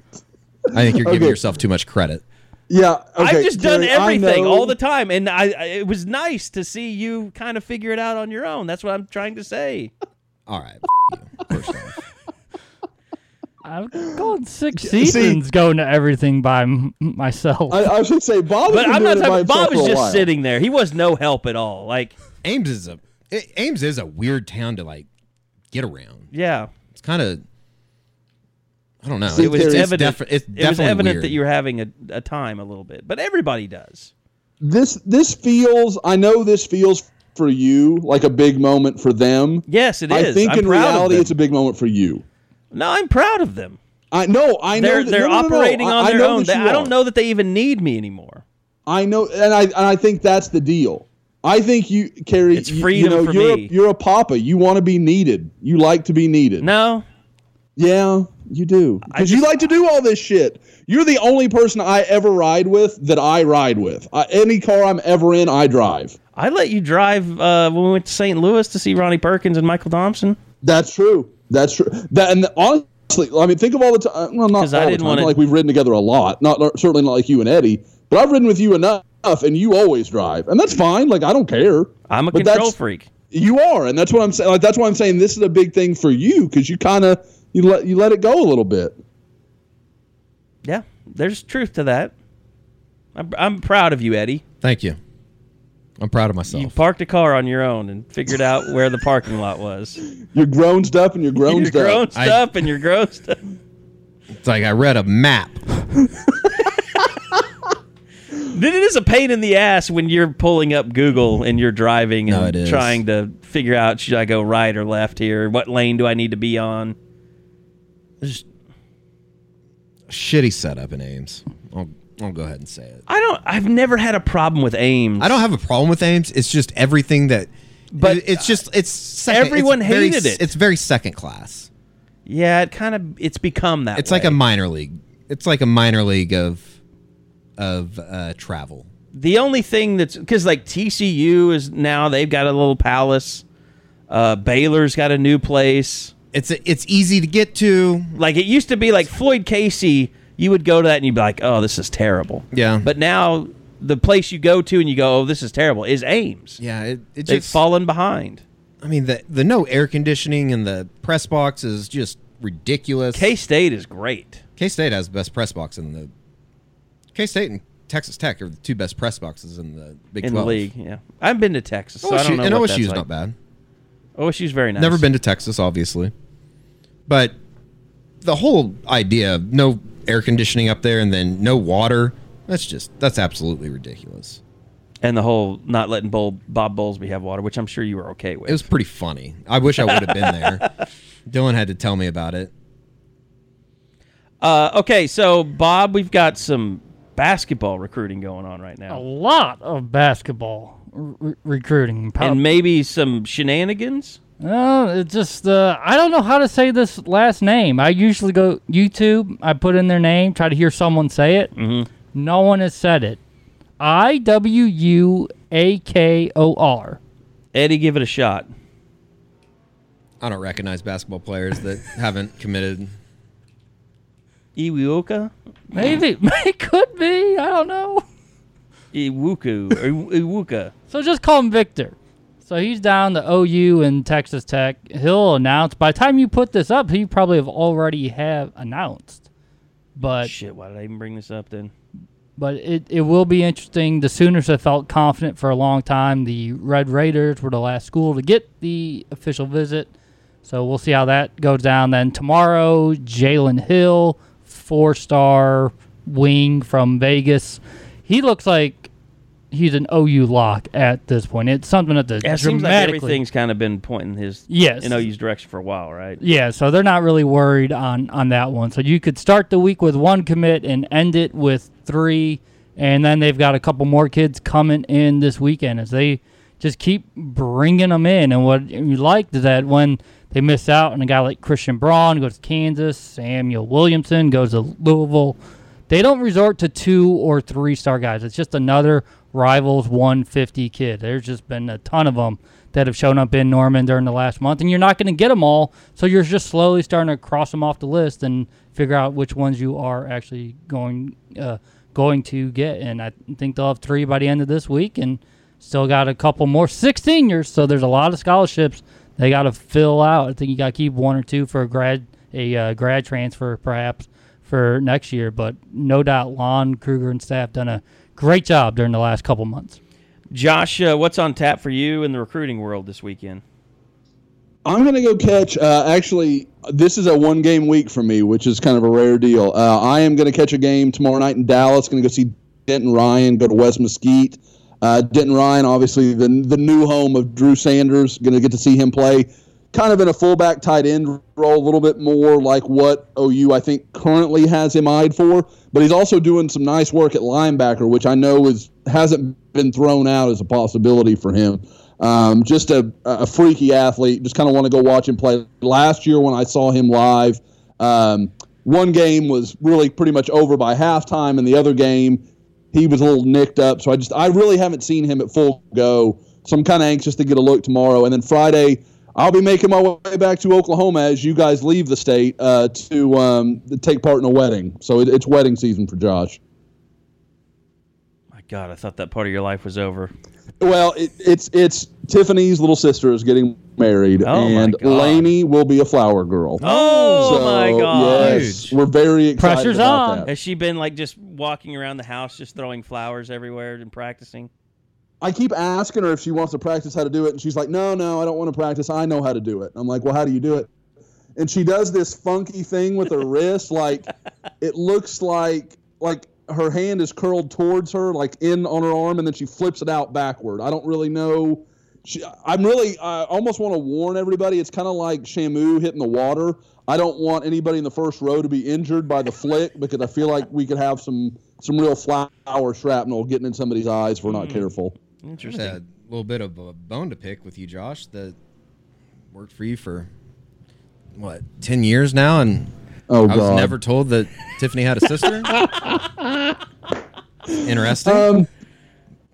I think you're giving Okay. yourself too much credit. Yeah, okay, I've just done everything all the time, and I, I it was nice to see you kind of figure it out on your own. That's what I'm trying to say. All right, you. I've gone six seasons going to everything by m- myself. I, I should say Bob. But I'm not doing it by talking. Bob himself was just sitting there. He was no help at all. Like, Ames is a it, Ames is a weird town to like get around. yeah, It's kind of I don't know. It was Terry, it's evident. defi- it's it was definitely evident weird. that you were having a, a time a little bit, but everybody does. This this feels. I know this feels for you like a big moment for them. Yes, it I is. think I'm in proud reality, it's a big moment for you. No, I'm proud of them. I know. I know. They're that- they're no, no, no, no. operating on I their know own. They- I don't know that they even need me anymore. I know, and I and I think that's the deal. I think you, Carrie. It's you- you, freedom know, for you're me. A, you're a papa. You want to be needed. You like to be needed. No, Yeah, you do. Because you like to do all this shit. You're the only person I ever ride with that I ride with. I, any car I'm ever in, I drive. I let you drive uh, when we went to St. Louis to see Ronnie Perkins and Michael Thompson. That's true. That's true. That and honestly, I mean, think of all the time. Well, not 'Cause I all the didn't time. like we've ridden together a lot. Not certainly not like you and Eddie. But I've ridden with you enough, and you always drive, and that's fine. Like I don't care. I'm a But control freak. You are, and that's what I'm saying. Like that's why I'm saying this is a big thing for you because you kind of you let you let it go a little bit. Yeah, there's truth to that. I'm, I'm proud of you, Eddie. Thank you. I'm proud of myself. You parked a car on your own and figured out where the parking lot was. You're grown up and you're grown You're grown up. I- up and you're gross. it's like I read a map. Then it is a pain in the ass when you're pulling up Google and you're driving and No, trying to figure out should I go right or left here? What lane do I need to be on? Just shitty setup in Ames. I'll, I'll go ahead and say it. I don't. I've never had a problem with Ames. I don't have a problem with Ames. It's just everything that. But, it's just it's second, everyone it's very- hated it. It's very second class. Yeah, it kind of it's become that. It's like a minor league. It's like a minor league of of uh, travel. the only thing that's because like TCU is now they've got a little palace. Uh, Baylor's got a new place. It's a, it's easy to get to. Like it used to be like Floyd Casey. You would go to that and you'd be like, "Oh, this is terrible." Yeah. But now the place you go to and you go, "Oh, this is terrible," is Ames. Yeah, it, it They've just. fallen behind. I mean, the the no air conditioning in the press box is just ridiculous. K State is great. K State has the best press box in the. K State and Texas Tech are the two best press boxes in the Big in 12. the league. Yeah, I've been to Texas, so I OSU, don't know. and OSU's like. not bad. OSU's very nice. Never been to Texas, obviously, but the whole idea of no air conditioning up there and then no water. That's just that's absolutely ridiculous. and the whole not letting Bob, Bob Bowlesby have water, which I'm sure you were okay with. It was pretty funny. I wish I would have been there. Dylan had to tell me about it. Uh, okay, so Bob, we've got some basketball recruiting going on right now. A lot of basketball re- recruiting. Prob- and maybe some shenanigans. Uh, it's just uh, I don't know how to say this last name. I usually go YouTube. I put in their name, try to hear someone say it. Mm-hmm. No one has said it. I W U A K O R. Eddie, give it a shot. I don't recognize basketball players that haven't committed. Iwuka, Maybe it could be. I don't know. Iwuku, or Iwuka. So just call him Victor. So he's down to OU and Texas Tech. He'll announce by the time you put this up, he probably have already have announced. But Shit, why did I even bring this up then? but it, it will be interesting. The Sooners have felt confident for a long time. The Red Raiders were the last school to get the official visit. So we'll see how that goes down. Then tomorrow, Jalen Hill, four star wing from Vegas. He looks like he's an OU lock at this point. It's something that the Yeah, it seems like everything's kind of been pointing his Yes. in OU's direction for a while, right? yeah, so they're not really worried on on that one. So you could start the week with one commit and end it with three, and then they've got a couple more kids coming in this weekend as they just keep bringing them in. And what you liked is that when they miss out on a guy like Christian Braun goes to Kansas, Samuel Williamson goes to Louisville, they don't resort to two or three star guys. It's just another rivals 150 kid. There's just been a ton of them that have shown up in Norman during the last month, and you're not going to get them all. So you're just slowly starting to cross them off the list and figure out which ones you are actually going uh, going to get. And I think they'll have three by the end of this week, and still got a couple more six seniors. So there's a lot of scholarships they got to fill out. I think you got to keep one or two for a grad a uh, grad transfer perhaps for next year. But no doubt, Lon Kruger and staff done a great job during the last couple months. Josh, uh, what's on tap for you in the recruiting world this weekend? I'm going to go catch. Uh, actually, this is a one game week for me, which is kind of a rare deal. Uh, I am going to catch a game tomorrow night in Dallas. Going to go see Denton Ryan, go to West Mesquite. Uh, Denton Ryan, obviously the the new home of Drew Sanders. Going to get to see him play, kind of in a fullback tight end role, a little bit more like what OU I think currently has him eyed for. But he's also doing some nice work at linebacker, which I know is hasn't been thrown out as a possibility for him. Um, just a, a freaky athlete. Just kind of want to go watch him play. Last year when I saw him live, um, one game was really pretty much over by halftime, and the other game he was a little nicked up. So I just I really haven't seen him at full go. So I'm kind of anxious to get a look tomorrow. And then Friday, I'll be making my way back to Oklahoma as you guys leave the state uh, to um, take part in a wedding. So it, it's wedding season for Josh. My God, I thought that part of your life was over. Well, it, it's it's Tiffany's little sister is getting married, Oh, and God. Lainey will be a flower girl. Oh So, my god! Yes, we're very excited Pressure's about on. that. Has she been like just walking around the house, just throwing flowers everywhere and practicing? I keep asking her if she wants to practice how to do it, and she's like, "No, no, I don't want to practice. I know how to do it." I'm like, "Well, how do you do it?" And she does this funky thing with her wrist, like it looks like like her hand is curled towards her, like in on her arm, and then she flips it out backward. I don't really know. She, I'm really, I almost want to warn everybody. It's kind of like Shamu hitting the water. I don't want anybody in the first row to be injured by the flick because I feel like we could have some some real flower shrapnel getting in somebody's eyes if we're not mm-hmm. careful. Interesting. a little bit of a bone to pick with you, Josh. That worked for you for what ten years now, and Oh I was God. never told that Tiffany had a sister. Interesting. Um,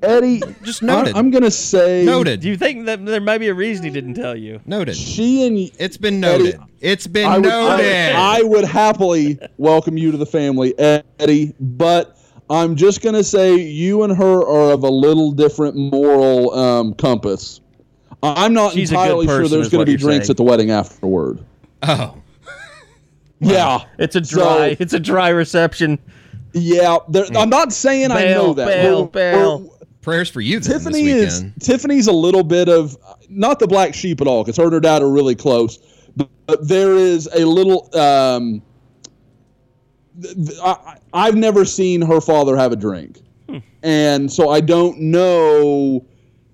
Eddie, Just noted. I, am gonna say noted. Do you think that there might be a reason he didn't tell you? noted. She and It's been noted. Eddie, it's been I would, noted. I, I would happily welcome you to the family, Eddie. But I'm just gonna say you and her are of a little different moral um, compass. I'm not She's a good entirely sure there's going to be drinks saying. at the wedding afterward. oh, Yeah, It's a dry. So- it's a dry reception. yeah. I'm not saying I know that. bail, We're- bail. we're- prayers for you. Then, Tiffany this is. Tiffany's a little bit of not the black sheep at all because her and her dad are really close, but, but there is a little. Um, th- th- I, I've never seen her father have a drink, and so I don't know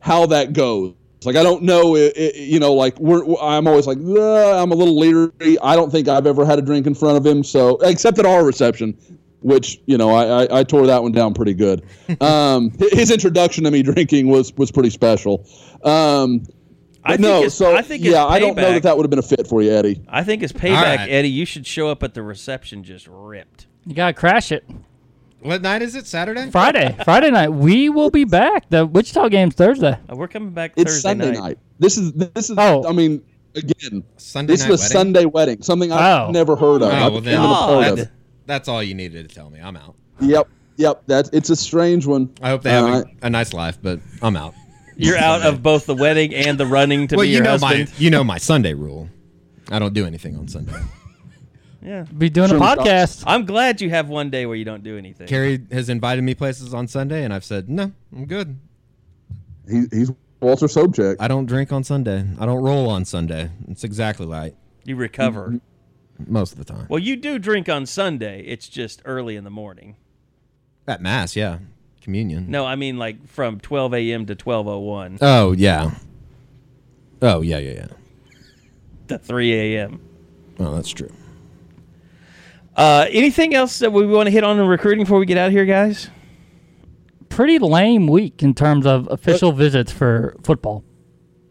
how that goes. Like I don't know, i i you know, like we're. I'm always like, "Uh, I'm a little leery. I don't think I've ever had a drink in front of him. So except at our reception, which you know, I, I, I tore that one down pretty good. Um, his introduction to me drinking was was pretty special. Um, I but think no, so I think it's yeah, I don't know that that would have been a fit for you, Eddie. I think as payback, right. Eddie, you should show up at the reception just ripped. You gotta crash it. What night is it? Saturday. Friday, Friday night. We will be back. The Wichita game's Thursday. Uh, we're coming back It's Thursday Sunday night. night. This is this is. Oh. I mean, again, Sunday this is a wedding? Sunday wedding. Something I've Oh. never heard of. Oh, well, then, been a part of that's, that's all you needed to tell me. I'm out. Yep, yep. That's it's a strange one. I hope they have Uh, a, a nice life, but I'm out. You're out of both the wedding and the running to well, be you your know husband. my you know my Sunday rule. I don't do anything on Sunday. Yeah. Be doing a podcast. I'm glad you have one day where you don't do anything. Carrie has invited me places on Sunday, and I've said no. I'm good. He, he's Walter Sobchak. I don't drink on Sunday. I don't roll on Sunday. It's exactly right You recover. Mm-hmm. most of the time. Well, you do drink on Sunday. It's just early in the morning. At mass, yeah, communion. No, I mean like from 12 a.m. to 12:01 Oh yeah. Oh yeah, yeah, yeah. to 3 a.m. Oh, that's true. Uh, anything else that we want to hit on in recruiting before we get out of here, guys? Pretty lame week in terms of official visits for football.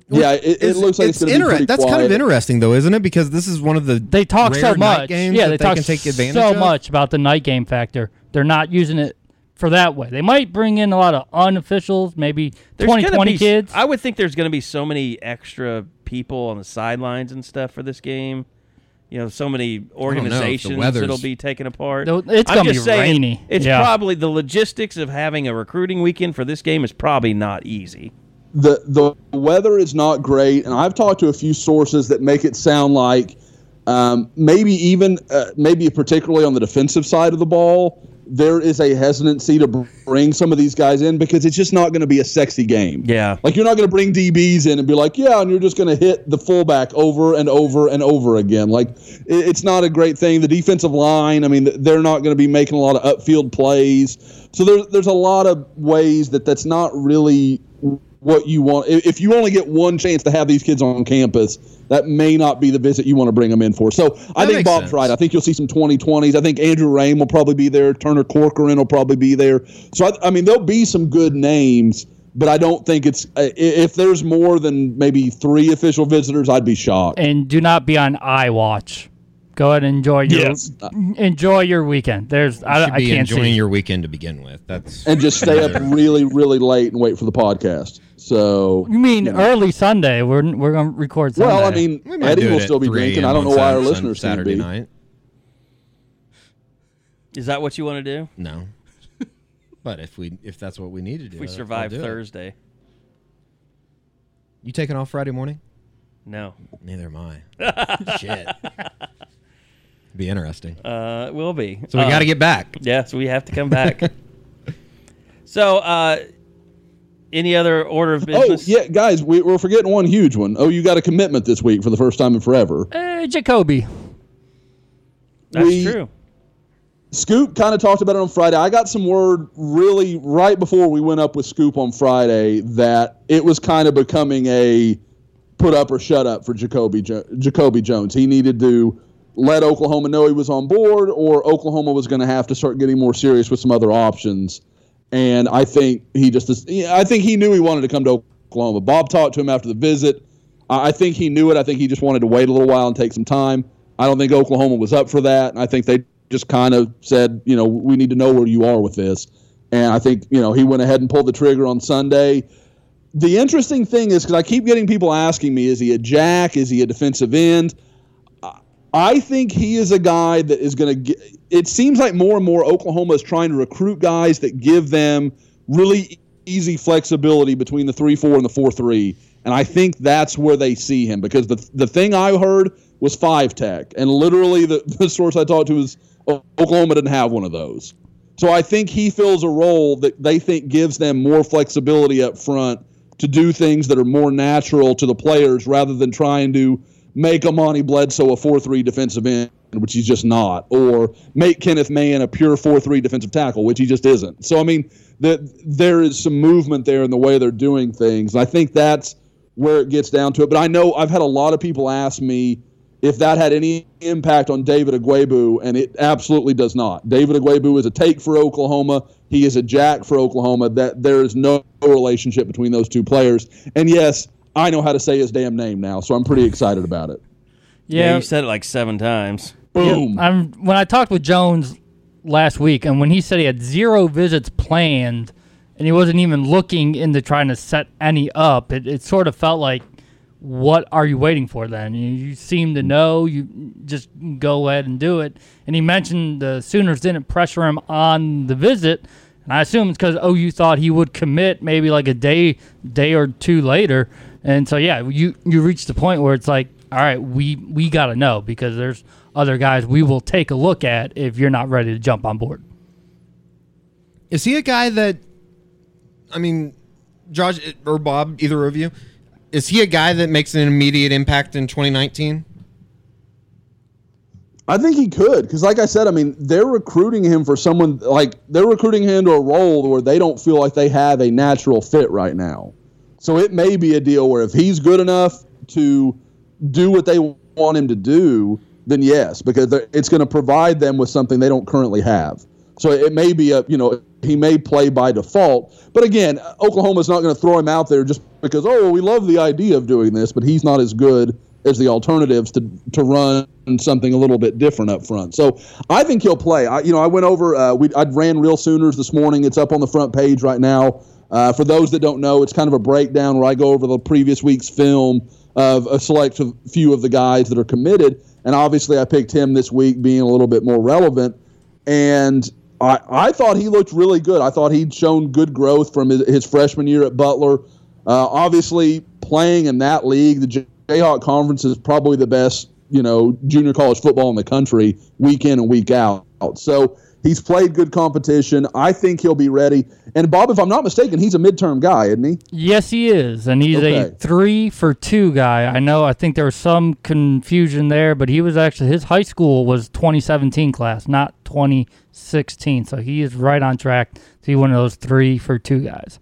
yeah, it, it looks like it's, going to be inter- pretty That's kind of interesting, though, isn't it? Because this is one of the They talk rare so much. games Yeah, they, they talk can take advantage so of. much about the night game factor. They're not using it for that way. They might bring in a lot of unofficials, maybe There's 20, 20 be, kids. I would think there's going to be so many extra people on the sidelines and stuff for this game. You know, so many organizations that'll be taken apart. No, it's gonna be saying, rainy. It's Yeah. probably the logistics of having a recruiting weekend for this game is probably not easy. the the weather is not great, and I've talked to a few sources that make it sound like um, maybe even uh, maybe particularly on the defensive side of the ball, there is a hesitancy to bring some of these guys in because it's just not going to be a sexy game. Yeah. Like you're not going to bring DBs in and be like, yeah, and you're just going to hit the fullback over and over and over again. Like it's not a great thing. The defensive line, I mean, they're not going to be making a lot of upfield plays. So there's there's a lot of ways that that's not really what you want. If if you only get one chance to have these kids on campus, that may not be the visit you want to bring them in for. So I That think makes Bob's sense. right. I think you'll see some 2020s. I think Andrew Raym will probably be there. Turner Corcoran will probably be there. So I, I mean, there'll be some good names, but I don't think it's uh, if there's more than maybe three official visitors, I'd be shocked. and do not be on eye watch. Go ahead and enjoy your Yes. enjoy your weekend. There's You I, should I be can't enjoying see. your weekend to begin with. That's And just stay up really, really late and wait for the podcast. So you mean early Sunday? We're we're gonna record Sunday. well, I mean, we might Eddie will still be drinking. I don't know on why our listeners seem Saturday be. night. Is that what you want to do? No, but if we if that's what we need to do, If we I'll survive do it. Thursday. You taking off Friday morning? No. Neither am I. Shit. Be interesting. Uh, it will be. So we Uh, got to get back. Yes, we have to come back. so, uh, any other order of business? Oh yeah, guys, we, we're forgetting one huge one. Oh, you got a commitment this week for the first time in forever. Eh, Jacoby. That's we- true. Scoop kind of talked about it on Friday. I got some word really right before we went up with Scoop on Friday that it was kind of becoming a put up or shut up for Jacoby jo- Jacoby Jones. He needed to let Oklahoma know he was on board, or Oklahoma was going to have to start getting more serious with some other options. And I think he just I think he knew he wanted to come to Oklahoma. Bob talked to him after the visit. I think he knew it. I think he just wanted to wait a little while and take some time. I don't think Oklahoma was up for that. And I think they just kind of said, you know, we need to know where you are with this. And I think, you know, he went ahead and pulled the trigger on Sunday. The interesting thing is because I keep getting people asking me, is he a jack? Is he a defensive end? I think he is a guy that is going to. It seems like more and more Oklahoma is trying to recruit guys that give them really easy flexibility between the 3 4 and the 4 3. And I think that's where they see him because the, the thing I heard was five tech. And literally, the, the source I talked to was Oklahoma didn't have one of those. So I think he fills a role that they think gives them more flexibility up front to do things that are more natural to the players rather than trying to make Amani Bledsoe a 4 3 defensive end, which he's just not, or make Kenneth Mann a pure 4 3 defensive tackle, which he just isn't. So, I mean, that there is some movement there in the way they're doing things. I think that's where it gets down to it. But I know I've had a lot of people ask me if that had any impact on David Ugwoegbu, and it absolutely does not. David Ugwoegbu is a take for Oklahoma. He is a jack for Oklahoma. That there is no relationship between those two players. And yes, I know how to say his damn name now, so I'm pretty excited about it. Yeah, Yeah, you said it like seven times. Boom. I'm when I talked with Jones last week, and when he said he had zero visits planned, and he wasn't even looking into trying to set any up, it, it sort of felt like, what are you waiting for then? You, you seem to know. You just go ahead and do it. And he mentioned the Sooners didn't pressure him on the visit. And I assume it's because oh, you thought he would commit maybe like a day, day or two later. And so yeah, you you reached the point where it's like, all right, we we got to know because there's other guys we will take a look at if you're not ready to jump on board. Is he a guy that, I mean, Josh or Bob, either of you, is he a guy that makes an immediate impact in 2019? I think he could because, like I said, I mean, they're recruiting him for someone like they're recruiting him to a role where they don't feel like they have a natural fit right now. So it may be a deal where if he's good enough to do what they want him to do, then yes, because it's going to provide them with something they don't currently have. So it may be a you know he may play by default, but again, Oklahoma's not going to throw him out there just because oh we love the idea of doing this, but he's not as good as the alternatives to to run something a little bit different up front. So I think he'll play. I, you know, I went over. Uh, we I ran Real Sooners this morning. It's up on the front page right now. Uh, for those that don't know, it's kind of a breakdown where I go over the previous week's film of a select few of the guys that are committed, and obviously I picked him this week, being a little bit more relevant. And I, I thought he looked really good. I thought he'd shown good growth from his, his freshman year at Butler. Uh, obviously, playing in that league, the Jayhawk Conference is probably the best, you know, junior college football in the country, week in and week out. So he's played good competition. I think he'll be ready. And Bob, if I'm not mistaken, he's a midterm guy, isn't he? Yes, he is, and he's a three for two guy. I know. I think there was some confusion there, but he was actually his high school was 2017 class, not 2016. So he is right on track to be one of those three for two guys.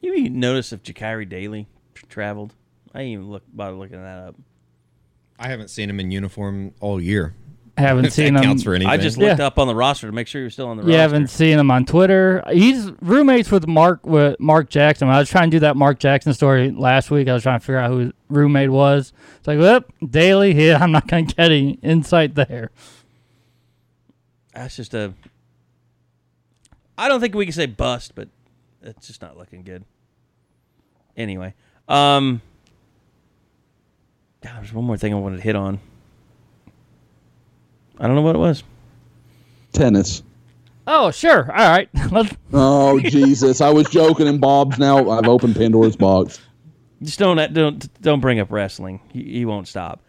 You even notice if Jakiri Daly traveled? I didn't even look bother looking that up. I haven't seen him in uniform all year. Haven't If seen that him. counts for anything. I just Yeah. looked up on the roster to make sure you're still on the You roster. haven't seen him on Twitter. He's roommates with Mark with Mark Jackson. I was trying to do that Mark Jackson story last week. I was trying to figure out who his roommate was. It's like, well, daily. Yeah, I'm not going to get any insight there. That's just a. I don't think we can say bust, but it's just not looking good. Anyway, um, God, there's one more thing I wanted to hit on. I don't know what it was. Tennis. Oh, sure. All right. Oh Jesus! I was joking, and Bob's now. I've opened Pandora's box. Just don't don't don't bring up wrestling. He, he won't stop.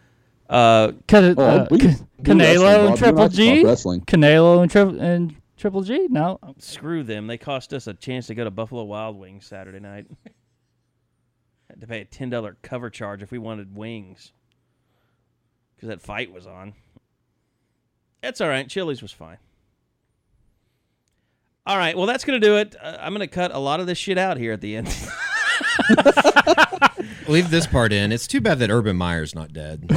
Uh, Can, Oh, uh, we can Can- do wrestling, Canelo and You Triple don't have to talk G. wrestling. Canelo and Triple and Triple G. No, screw them. They cost us a chance to go to Buffalo Wild Wings Saturday night. Had to pay a ten dollar cover charge if we wanted wings because that fight was on. That's all right. Chili's was fine. All right. Well, that's gonna do it. Uh, I'm gonna cut a lot of this shit out here at the end. Leave this part in. It's too bad that Urban Meyer's not dead.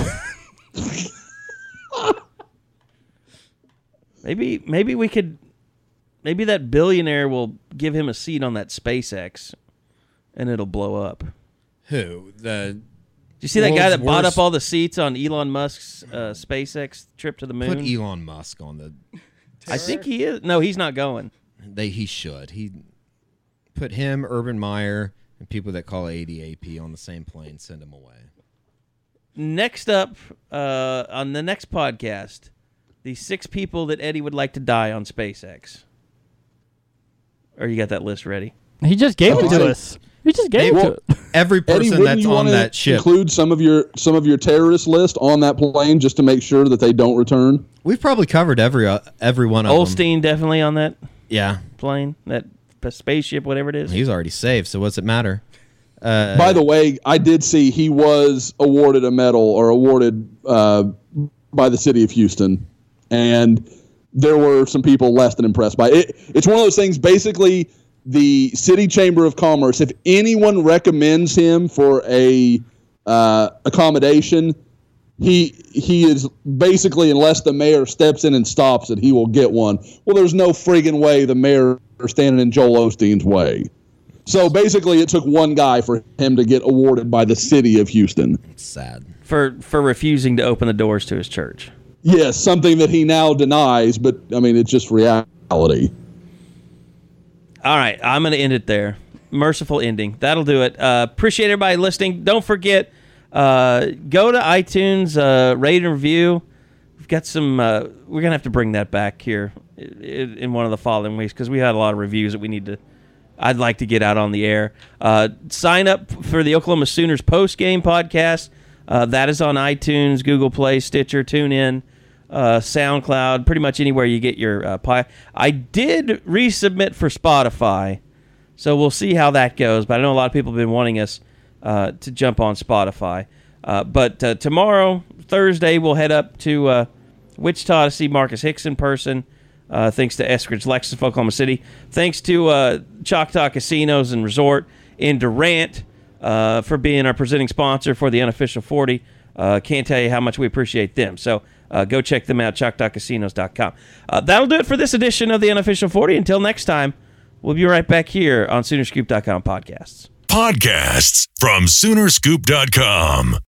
maybe maybe we could. Maybe that billionaire will give him a seat on that SpaceX, and it'll blow up. Who? The Did you see that guy World's that bought worst- up all the seats on Elon Musk's uh, SpaceX trip to the moon? put Elon Musk on the. I think he is. No, he's not going. They he should. He put him, Urban Meyer, and people that call ADAP on the same plane. Send them away. Next up uh, on the next podcast, the six people that Eddie would like to die on SpaceX. Or you got that list ready? he just gave it to us. He just gave it to us. Every person wouldn't that's you on that ship. include some of your some of your terrorist list on that plane just to make sure that they don't return? We've probably covered every uh, every one of them. Osteen definitely on that Yeah, plane, that spaceship, whatever it is. he's already saved. So what's it matter? Uh, By the way, I did see he was awarded a medal or awarded uh, by the city of Houston, and there were some people less than impressed by it. It's one of those things. Basically, the city chamber of commerce, if anyone recommends him for a uh, accommodation, he he is basically unless the mayor steps in and stops it, he will get one. Well, there's no friggin' way the mayor is standing in Joel Osteen's way. So basically, it took one guy for him to get awarded by the city of Houston. it's sad. for for refusing to open the doors to his church. Yes, something that he now denies, but I mean, it's just reality. All right, I'm going to end it there. Merciful ending. That'll do it. Uh, appreciate everybody listening. Don't forget, uh, go to iTunes, uh, rate and review. We've got some. Uh, we're gonna have to bring that back here in, in one of the following weeks because we had a lot of reviews that we need to. I'd like to get out on the air. Uh, sign up for the Oklahoma Sooners post game podcast. Uh, that is on iTunes, Google Play, Stitcher, Tune TuneIn, uh, SoundCloud, pretty much anywhere you get your uh, pie. I did resubmit for Spotify, so we'll see how that goes. But I know a lot of people have been wanting us uh, to jump on Spotify. Uh, but uh, tomorrow, Thursday, we'll head up to uh, Wichita to see Marcus Hicks in person. Thanks to Eskridge Lexus Oklahoma City. Thanks to Choctaw Casinos and Resort in Durant for being our presenting sponsor for the unofficial 40. Uh, can't tell you how much we appreciate them. So uh, go check them out, choctawcasinos.com. Uh, that'll do it for this edition of the unofficial 40. Until next time, we'll be right back here on Soonerscoop.com podcasts. Podcasts from Soonerscoop.com.